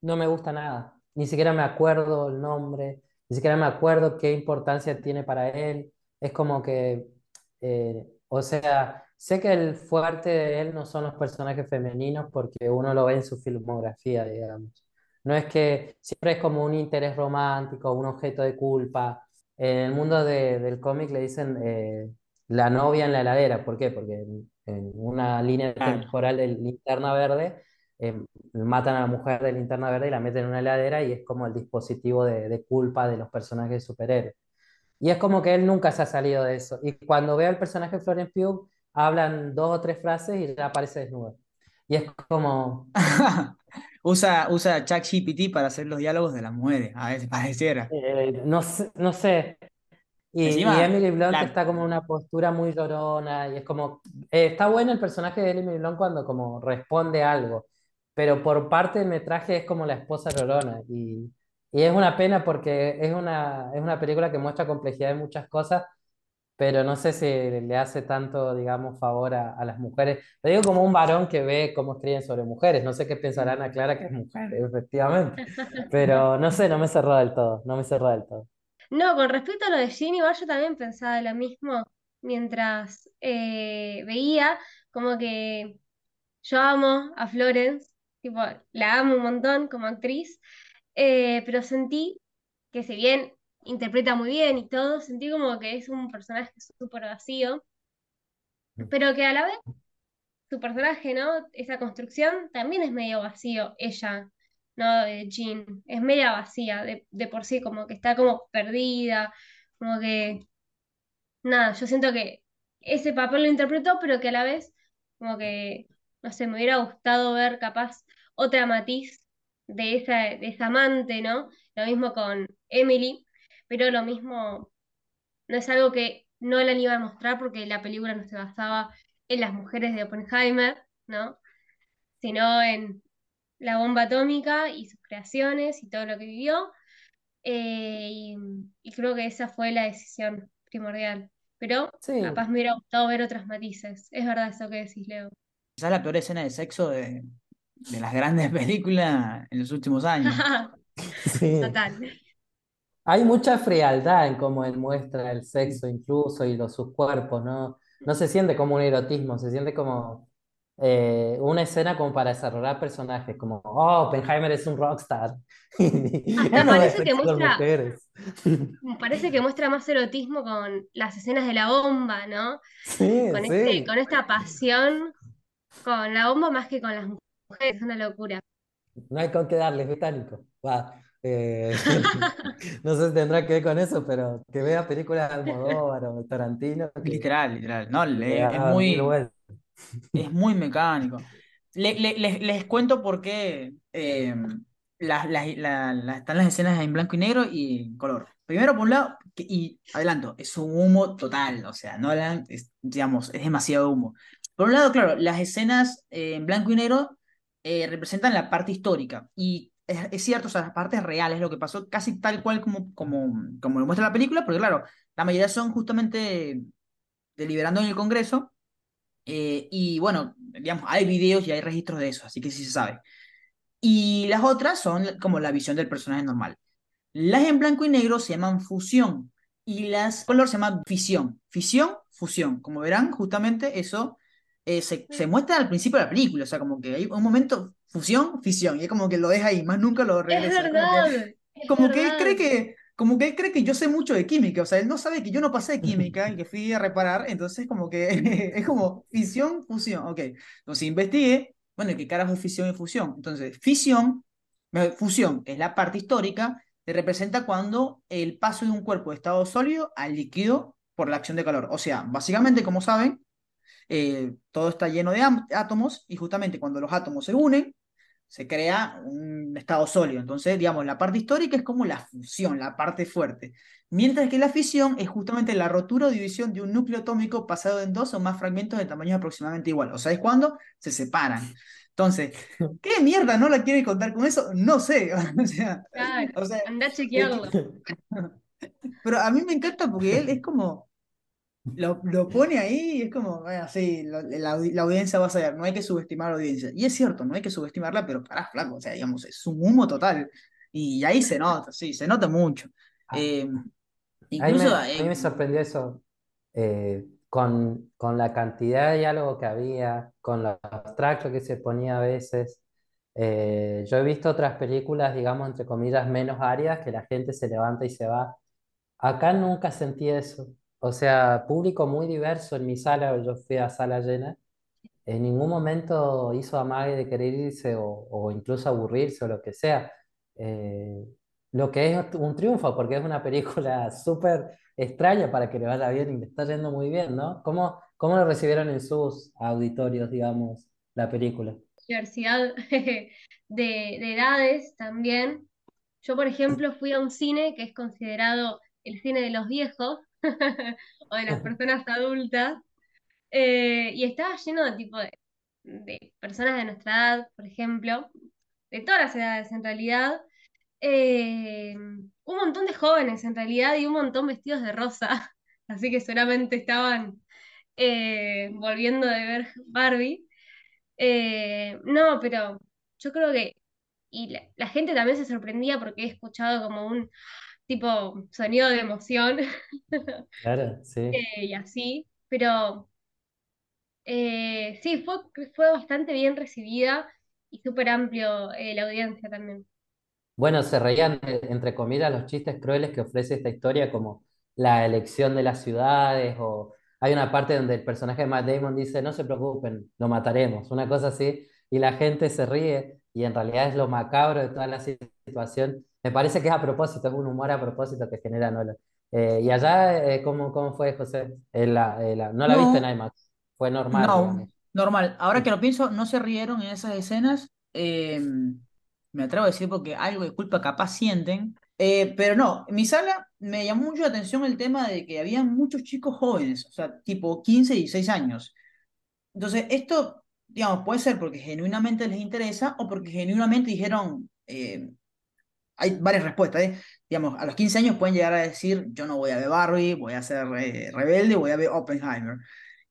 no me gusta nada. Ni siquiera me acuerdo el nombre, ni siquiera me acuerdo qué importancia tiene para él. Es como que, eh, o sea, sé que el fuerte de él no son los personajes femeninos porque uno lo ve en su filmografía, digamos. No es que siempre es como un interés romántico, un objeto de culpa. En el mundo de- del cómic le dicen eh, la novia en la heladera. ¿Por qué? Porque una línea temporal de Linterna Verde eh, matan a la mujer de Linterna Verde y la meten en una heladera y es como el dispositivo de, de culpa de los personajes superhéroes. Y es como que él nunca se ha salido de eso. Y cuando ve al personaje de Florence Pugh, hablan dos o tres frases y ya aparece desnudo. Y es como, Usa, usa ChatGPT para hacer los diálogos de las mujeres, a veces pareciera. eh, no no sé. Y, y Encima, Emily Blunt la, está como en una postura muy llorona y es como, eh, está bueno el personaje de Emily Blunt cuando como responde algo, pero por parte del metraje es como la esposa llorona y, y es una pena porque es una, es una película que muestra complejidad en muchas cosas, pero no sé si le hace tanto, digamos, favor a, a las mujeres. Lo digo como un varón que ve cómo escriben sobre mujeres, no sé qué pensará Ana Clara que es mujer, efectivamente, pero no sé, no me cerró del todo, no me cerró del todo. No, con respecto a lo de Ginny, igual yo también pensaba lo mismo mientras eh, veía, como que yo amo a Florence, tipo, la amo un montón como actriz, eh, pero sentí que si bien interpreta muy bien y todo, sentí como que es un personaje súper vacío, pero que a la vez su personaje, ¿no? Esa construcción también es medio vacío, ella, ¿no? De Jean, es media vacía de, por sí, como que está como perdida, como que, nada, yo siento que ese papel lo interpretó, pero que a la vez, como que, no sé, me hubiera gustado ver capaz otra matiz de esa, de esa amante, ¿no? Lo mismo con Emily, pero lo mismo no es algo que no la iba a mostrar porque la película no se basaba en las mujeres de Oppenheimer, ¿no? Sino en la bomba atómica y sus creaciones y todo lo que vivió. Eh, y, y creo que esa fue la decisión primordial. Pero capaz me hubiera gustado ver otros matices. Es verdad eso que decís, Leo. quizás la peor escena de sexo de, de las grandes películas en los últimos años. sí. Total. Hay mucha frialdad en cómo él muestra el sexo incluso y los, sus cuerpos, ¿no? No se siente como un erotismo, se siente como eh, una escena como para desarrollar personajes, como, oh, Oppenheimer es un rockstar Hasta parece que muestra, mujeres. parece que muestra más erotismo con las escenas de la bomba, ¿no? Sí, Con este, sí. con esta pasión con la bomba más que con las mujeres, es una locura. No hay con qué darles, británico. Va, eh, no sé si tendrá que ver con eso, pero que vea películas de Almodóvar o de Tarantino, que Literal, literal. No, le es muy. Es muy mecánico. Le- le- les, les cuento por qué eh, las- las- la- la- están las escenas en blanco y negro y en color. Primero, por un lado, y adelanto, es un humo total, o sea, Nolan es, digamos, es demasiado humo. Por un lado, claro, las escenas en blanco y negro eh, representan la parte histórica y es, es cierto, o sea, las partes reales, lo que pasó casi tal cual como, como, como lo muestra la película, porque claro, la mayoría son justamente deliberando en el Congreso, eh, y bueno, digamos, hay videos y hay registros de eso, así que sí se sabe. Y las otras son como la visión del personaje normal. Las en blanco y negro se llaman fusión y las color se llaman fisión. Fisión, fusión. Como verán, justamente eso eh, se, se muestra al principio de la película. O sea, como que hay un momento, fusión, fisión. Y es como que lo deja ahí, más nunca lo Es regresa. Es como verdad, que, es como que él cree que, como que él cree que yo sé mucho de química. O sea, él no sabe que yo no pasé de química y que fui a reparar. Entonces, como que es como fisión, fusión. Ok. Entonces investigué, bueno, ¿qué carajo es fisión y fusión? Entonces, fisión, fusión es la parte histórica que representa cuando el paso de un cuerpo de estado sólido al líquido por la acción de calor. O sea, básicamente, como saben, eh, todo está lleno de átomos y justamente cuando los átomos se unen, se crea un estado sólido. Entonces, digamos, la parte histórica es como la fusión, la parte fuerte. Mientras que la fisión es justamente la rotura o división de un núcleo atómico pasado en dos o más fragmentos de tamaños aproximadamente igual. O sea, es cuando se separan. Entonces, ¿qué mierda no la quiere contar con eso? No sé. O sea, Claro, o sea, anda a chequearlo. pero a mí me encanta porque él es como, lo, lo pone ahí y es como, bueno, sí, la, la audiencia va a saber, no hay que subestimar a la audiencia. Y es cierto, no hay que subestimarla, pero pará, flaco, o sea, digamos, es un humo total. Y ahí se nota, sí, se nota mucho. Eh, A mí me, incluso, a mí eh, me sorprendió eso, eh, con, con la cantidad de diálogo que había, con lo abstracto que se ponía a veces. Eh, yo he visto otras películas, digamos, entre comillas, menos áridas, que la gente se levanta y se va. Acá nunca sentí eso. O sea, público muy diverso en mi sala, yo fui a sala llena, en ningún momento hizo amague de querer irse o, o incluso aburrirse o lo que sea. Eh, lo que es un triunfo, porque es una película súper extraña para que le vaya bien y le está yendo muy bien, ¿no? ¿Cómo, cómo lo recibieron en sus auditorios, digamos, la película? Diversidad de, de edades también. Yo, por ejemplo, fui a un cine que es considerado el cine de los viejos o de las personas adultas, eh, y estaba lleno de tipo de, personas de nuestra edad, por ejemplo, de todas las edades en realidad. Eh, un montón de jóvenes en realidad y un montón vestidos de rosa, así que seguramente estaban eh, volviendo de ver Barbie. No, pero yo creo que y la gente también se sorprendía porque he escuchado como un tipo sonido de emoción Claro, sí. eh, y así, pero eh, sí, fue, fue bastante bien recibida y súper amplio eh, la audiencia también. Bueno, se reían, de- entre comillas, los chistes crueles que ofrece esta historia, como la elección de las ciudades, o hay una parte donde el personaje de Matt Damon dice, no se preocupen, lo mataremos, una cosa así, y la gente se ríe, y en realidad es lo macabro de toda la situación. Me parece que es a propósito, es un humor a propósito que genera Nolan. Eh, y allá, eh, ¿cómo, cómo fue, José? En la- en la- no la viste en no, IMAX, fue normal, no, digamos. normal. Ahora que lo pienso, no se rieron en esas escenas. eh, me atrevo a decir porque algo de culpa capaz sienten. Eh, pero no, en mi sala me llamó mucho la atención el tema de que había muchos chicos jóvenes, o sea, tipo 15 y 16 años. Entonces, esto, digamos, puede ser porque genuinamente les interesa o porque genuinamente dijeron, eh, hay varias respuestas, ¿eh? Digamos, a los 15 años pueden llegar a decir, yo no voy a ver Barbie, voy a ser eh, rebelde, voy a ver Oppenheimer.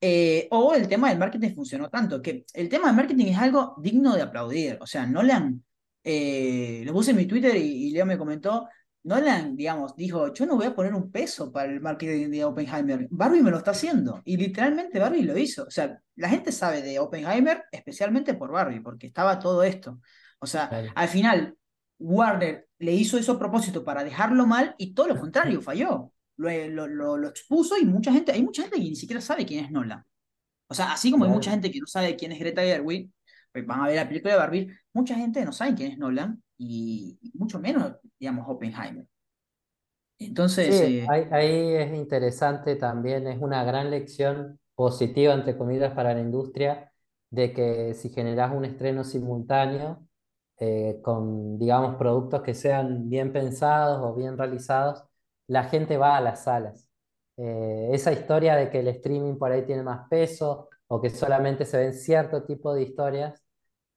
Eh, o el tema del marketing funcionó tanto, que el tema del marketing es algo digno de aplaudir. O sea, Nolan, eh, lo puse en mi Twitter y, y Leo me comentó, Nolan, digamos, dijo, yo no voy a poner un peso para el marketing de Oppenheimer, Barbie me lo está haciendo. Y literalmente Barbie lo hizo. O sea, la gente sabe de Oppenheimer especialmente por Barbie, porque estaba todo esto. O sea, al final Warner le hizo eso a propósito para dejarlo mal y todo lo contrario, falló. Lo, lo, lo- lo expuso y mucha gente, hay mucha gente que ni siquiera sabe quién es Nolan. O sea, así como hay mucha gente que no sabe quién es Greta Gerwig, pues van a ver la película de Barbie, mucha gente no sabe quién es Nolan y, y mucho menos, digamos, Oppenheimer. Sí, Entonces, eh, ahí, ahí es interesante también, es una gran lección positiva, entre comillas, para la industria, de que si generas un estreno simultáneo eh, con, digamos, productos que sean bien pensados o bien realizados, la gente va a las salas. Eh, esa historia de que el streaming por ahí tiene más peso o que solamente se ven cierto tipo de historias,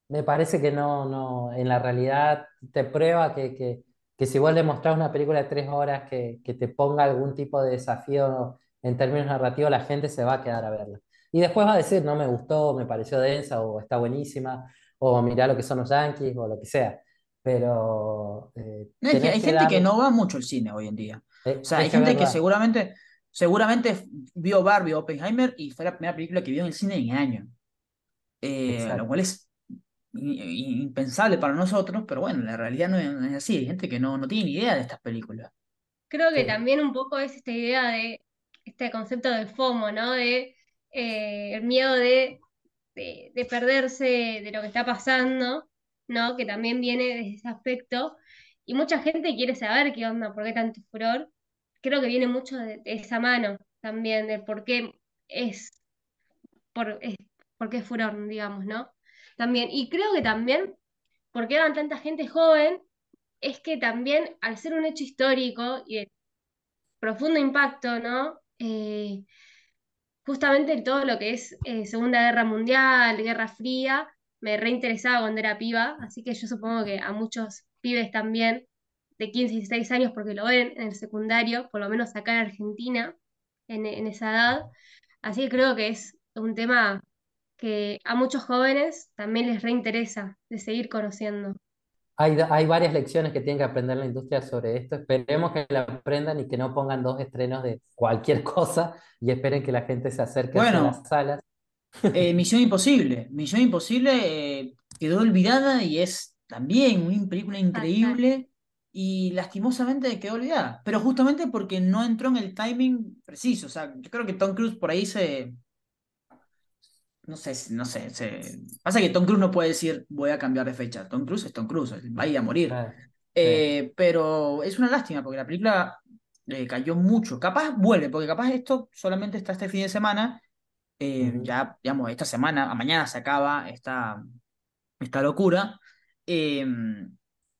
Me parece que no, no, en la realidad te prueba que, que, que si vos le mostrás una película de tres horas que, que te ponga algún tipo de desafío en términos narrativos, la gente se va a quedar a verla. Y después va a decir, no me gustó, me pareció densa, o está buenísima, o mirá lo que son los Yankees, o lo que sea. Pero eh, No, es que tenés hay que gente dar, que no va mucho al cine hoy en día. O eh, sea, es hay gente que seguramente, seguramente vio Barbie o Oppenheimer y fue la primera película que vio en el cine en años. Eh, lo cual es impensable para nosotros, pero bueno, la realidad no es, así. Hay gente que no, no tiene ni idea de estas películas. Creo que Sí. también un poco es esta idea de este concepto de FOMO, ¿no? De eh, el miedo de, de, de perderse de lo que está pasando, ¿no? Que también viene desde ese aspecto. Y mucha gente quiere saber qué onda, por qué tanto furor. Creo que viene mucho de, esa mano también, de por qué es, por, es, por qué es furor, digamos, ¿no? También. Y creo que también, por qué van tanta gente joven, es que también al ser un hecho histórico y de profundo impacto, ¿no? Eh, justamente todo lo que es eh, Segunda Guerra Mundial, Guerra Fría, me reinteresaba cuando era piba, así que yo supongo que a muchos pibes también de 15 y 16 años, porque lo ven en el secundario, por lo menos acá en Argentina, en, en esa edad, así que creo que es un tema que a muchos jóvenes también les reinteresa de seguir conociendo. Hay, hay varias lecciones que tienen que aprender la industria sobre esto. Esperemos que la aprendan y que no pongan dos estrenos de cualquier cosa y esperen que la gente se acerque hacia las Bueno, salas. eh, Misión Imposible. Misión Imposible eh, quedó olvidada y es también una película increíble y lastimosamente quedó olvidada. Pero justamente porque no entró en el timing preciso. O sea, yo creo que Tom Cruise por ahí se No sé, no sé. se- Pasa que Tom Cruise no puede decir voy a cambiar de fecha. Tom Cruise es Tom Cruise, va a ir a morir. Ah, sí. Eh, pero es una lástima porque la película eh, cayó mucho. Capaz vuelve, porque capaz esto solamente está este fin de semana. Eh, ya, digamos, esta semana, a mañana se acaba esta, esta locura. Eh,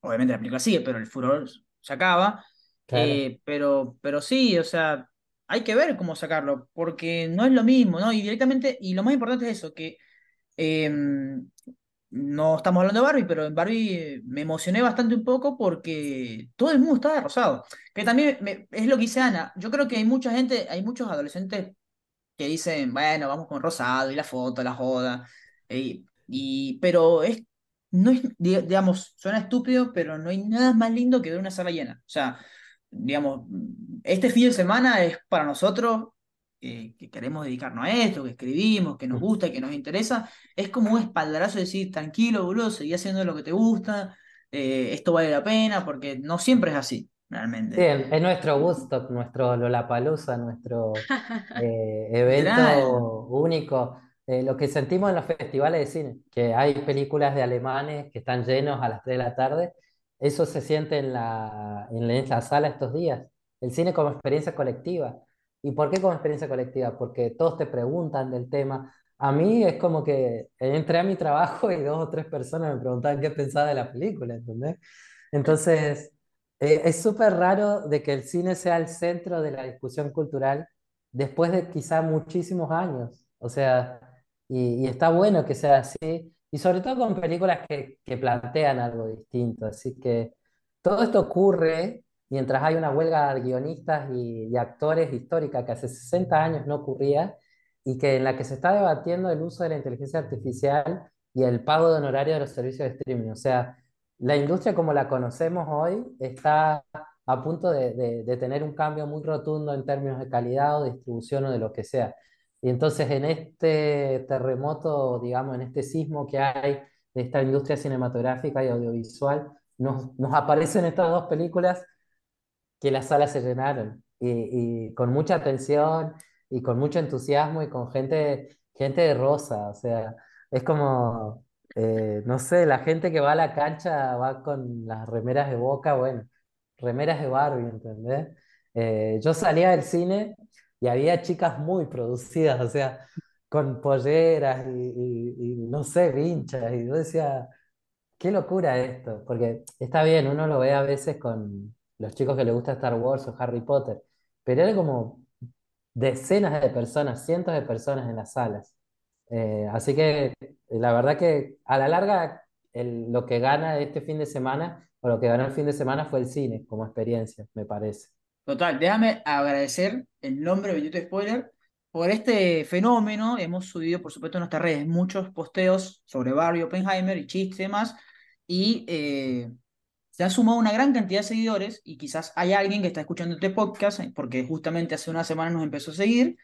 obviamente la película sigue, pero el furor se acaba. Claro. Eh, pero, pero sí, o sea, hay que ver cómo sacarlo, porque no es lo mismo, ¿no? Y directamente, y lo más importante es eso, que eh, no estamos hablando de Barbie, pero en Barbie me emocioné bastante un poco porque todo el mundo estaba rosado. Que también me- es lo que dice Ana. Yo creo que hay mucha gente, hay muchos adolescentes que dicen, bueno, vamos con rosado y la foto, la joda. eh, y, pero es, no es, di- digamos, suena estúpido, pero no hay nada más lindo que ver una sala llena. O sea, digamos, este fin de semana es para nosotros eh, que queremos dedicarnos a esto, que escribimos, que nos gusta, que nos interesa. Es como un espaldarazo de decir, tranquilo, boludo, seguí haciendo lo que te gusta, eh, esto vale la pena, porque no siempre es así, Sí, realmente. es es nuestro Woodstock, nuestro Lollapalooza, nuestro eh, evento único. Eh, lo que sentimos en los festivales de cine, que hay películas de alemanes que están llenos a las 3 de la tarde, eso se siente en la, en la, sala estos días. El cine como experiencia colectiva. ¿Y por qué como experiencia colectiva? Porque todos te preguntan del tema. A mí es como que entré a mi trabajo y dos o tres personas me preguntaban qué pensaba de la película, ¿entendés? Entonces... Eh, es súper raro de que el cine sea el centro de la discusión cultural después de quizá muchísimos años. O sea, y está bueno que sea así, y sobre todo con películas que, que plantean algo distinto. Así que todo esto ocurre mientras hay una huelga de guionistas y, y actores histórica que hace 60 años no ocurría y que en la que se está debatiendo el uso de la inteligencia artificial y el pago de honorario de los servicios de streaming. O sea, la industria como la conocemos hoy está a punto de, de- de tener un cambio muy rotundo en términos de calidad o distribución o de lo que sea. Y entonces en este terremoto, digamos, en este sismo que hay de esta industria cinematográfica y audiovisual, nos, nos aparecen estas dos películas que las salas se llenaron y, y con mucha atención y con mucho entusiasmo y con gente, gente de rosa, o sea, es como, eh, no sé, la gente que va a la cancha va con las remeras de Boca, bueno, remeras de Barbie, ¿entendés? Eh, yo salía del cine y había chicas muy producidas, o sea, con polleras y, y- y, no sé, vinchas, y yo decía... Qué locura esto, porque está bien, uno lo ve a veces con los chicos que les gusta Star Wars o Harry Potter, pero era como decenas de personas, cientos de personas en las salas. Eh, así que la verdad que a la larga el- lo que gana este fin de semana o lo que ganó el fin de semana fue el cine como experiencia, me parece. Total, déjame agradecer el nombre de Bendito Spoiler por este fenómeno. Hemos subido, por supuesto, en nuestras redes muchos posteos sobre Barbie Oppenheimer y chistes y demás. Y eh, se ha sumado una gran cantidad de seguidores y quizás hay alguien que está escuchando este podcast eh, porque justamente hace una semana nos empezó a seguir.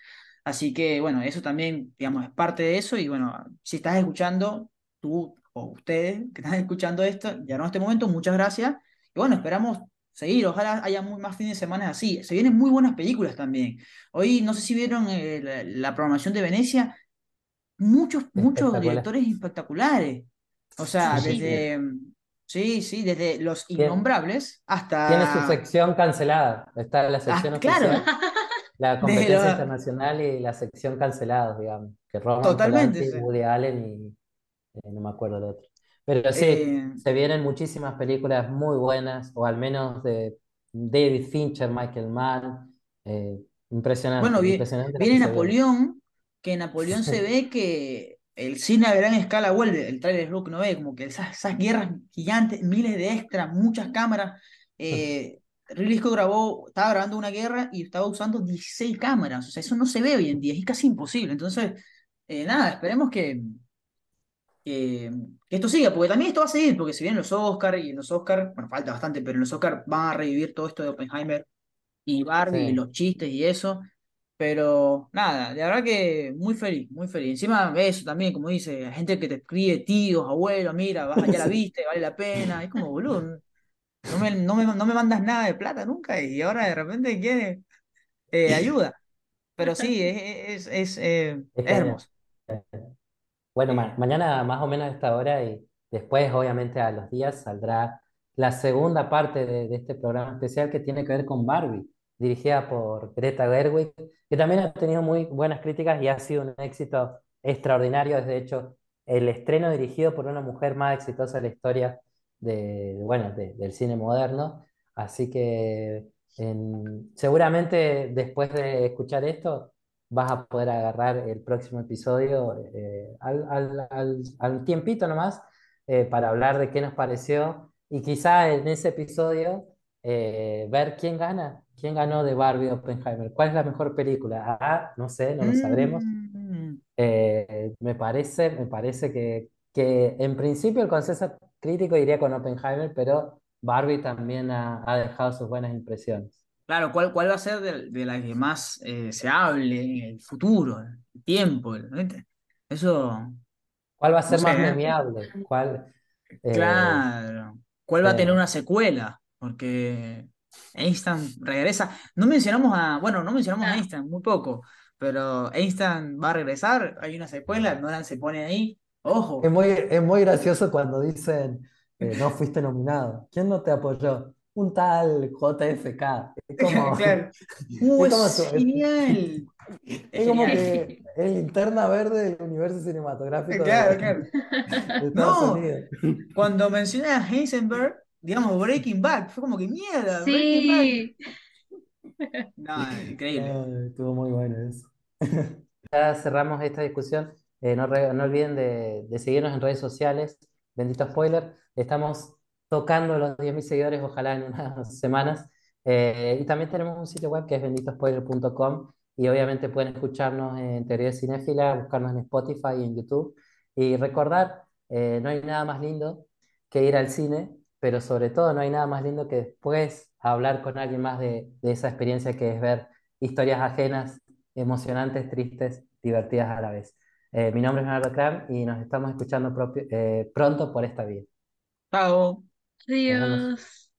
Así que, bueno, eso también, digamos, es parte de eso. Y bueno, si estás escuchando, tú o ustedes que están escuchando esto, ya no en este momento, muchas gracias. Y bueno, esperamos seguir. Ojalá haya muy más fines de semana así. Se vienen muy buenas películas también. Hoy, no sé si vieron eh, la, la programación de Venecia, muchos, muchos directores espectaculares. O sea, Sí, desde, sí, sí, desde Los Innombrables tiene su hasta, sección cancelada. Está la sección hasta claro, la competencia internacional y la sección cancelados, digamos, que Roman totalmente. Sí. Woody Allen y eh, no me acuerdo el otro. Pero sí, Eh, se vienen muchísimas películas muy buenas, o al menos de David Fincher, Michael Mann. eh, Bueno, impresionante, vi- impresionante que viene. Napoleón, que Napoleón se ve que el cine a gran escala vuelve, el trailer es lo que uno ve, como que esas, esas guerras gigantes, miles de extras, muchas cámaras. Eh, Ridley Scott grabó, estaba grabando una guerra y estaba usando 16 cámaras, o sea, eso no se ve hoy en día, es casi imposible. Entonces, eh, nada, esperemos que, que, que esto siga, porque también esto va a seguir, porque si vienen los Oscars y en los Oscars, bueno, falta bastante, pero en los Oscars van a revivir todo esto de Oppenheimer y Barbie y Sí. los chistes y eso. Pero nada, de verdad que muy feliz, muy feliz. Encima eso también, como dice, hay gente que te escribe, tíos, abuelos, mira, ya la viste, vale la pena. Es como, boludo, no me, no me, no me mandas nada de plata nunca y ahora de repente quiere eh, ayuda. Pero sí, es, es, es, eh, Es hermoso. Bueno, ma- mañana más o menos a esta hora y después, obviamente, a los días saldrá la segunda parte de, este programa especial que tiene que ver con Barbie, dirigida por Greta Gerwig, que también ha tenido muy buenas críticas y ha sido un éxito extraordinario. Es de hecho el estreno dirigido por una mujer más exitosa de la historia de, bueno, de- del cine moderno. Así que en- seguramente después de escuchar esto vas a poder agarrar el próximo episodio eh, al, al- al- al tiempito nomás eh, para hablar de qué nos pareció y quizá en ese episodio eh, ver quién gana, quién ganó de Barbie Oppenheimer, cuál es la mejor película. Ah, no sé, no lo sabremos. mm, me parece, me parece que, que en principio el consenso crítico iría con Oppenheimer, pero Barbie también ha, ha dejado sus buenas impresiones. Claro, ¿cuál, cuál va a ser de, de la que más eh, se hable en el futuro, el tiempo? Eso, ¿Cuál va a ser sé, más ¿eh? memeable? ¿Cuál? eh, Claro. ¿Cuál va a tener una secuela? Porque Einstein regresa. No mencionamos a, bueno, no mencionamos a Ah, Einstein, muy poco, pero Einstein va a regresar, hay una secuela, Nolan se pone ahí. Es Ojo. muy, es muy gracioso cuando dicen, eh, no fuiste nominado. ¿Quién no te apoyó? Un tal JFK. Es como, Claro. Uh, es es como, es, genial. Es es como que el linterna verde del universo cinematográfico Claro, de, claro. de Estados No, Unidos. cuando mencioné a Heisenberg, digamos Breaking Bad, fue como que mierda, Breaking Bad. sí, No, increíble. Ay, estuvo muy bueno eso. Ya cerramos esta discusión. Eh, no, re- no olviden de, de seguirnos en redes sociales. Bendito spoiler. Estamos tocando los 10.000 seguidores, ojalá en unas semanas. Eh, y también tenemos un sitio web que es benditospoiler.com. Y obviamente pueden escucharnos en Teoría Cinéfila, buscarnos en Spotify y en YouTube. Y recordar, eh, no hay nada más lindo que ir al cine, pero sobre todo no hay nada más lindo que después hablar con alguien más de, de esa experiencia que es ver historias ajenas emocionantes, tristes, divertidas a la vez. Eh, mi nombre es Leonardo Kram y nos estamos escuchando propio- eh, pronto por esta vía. Chao. Nos vemos. Dios.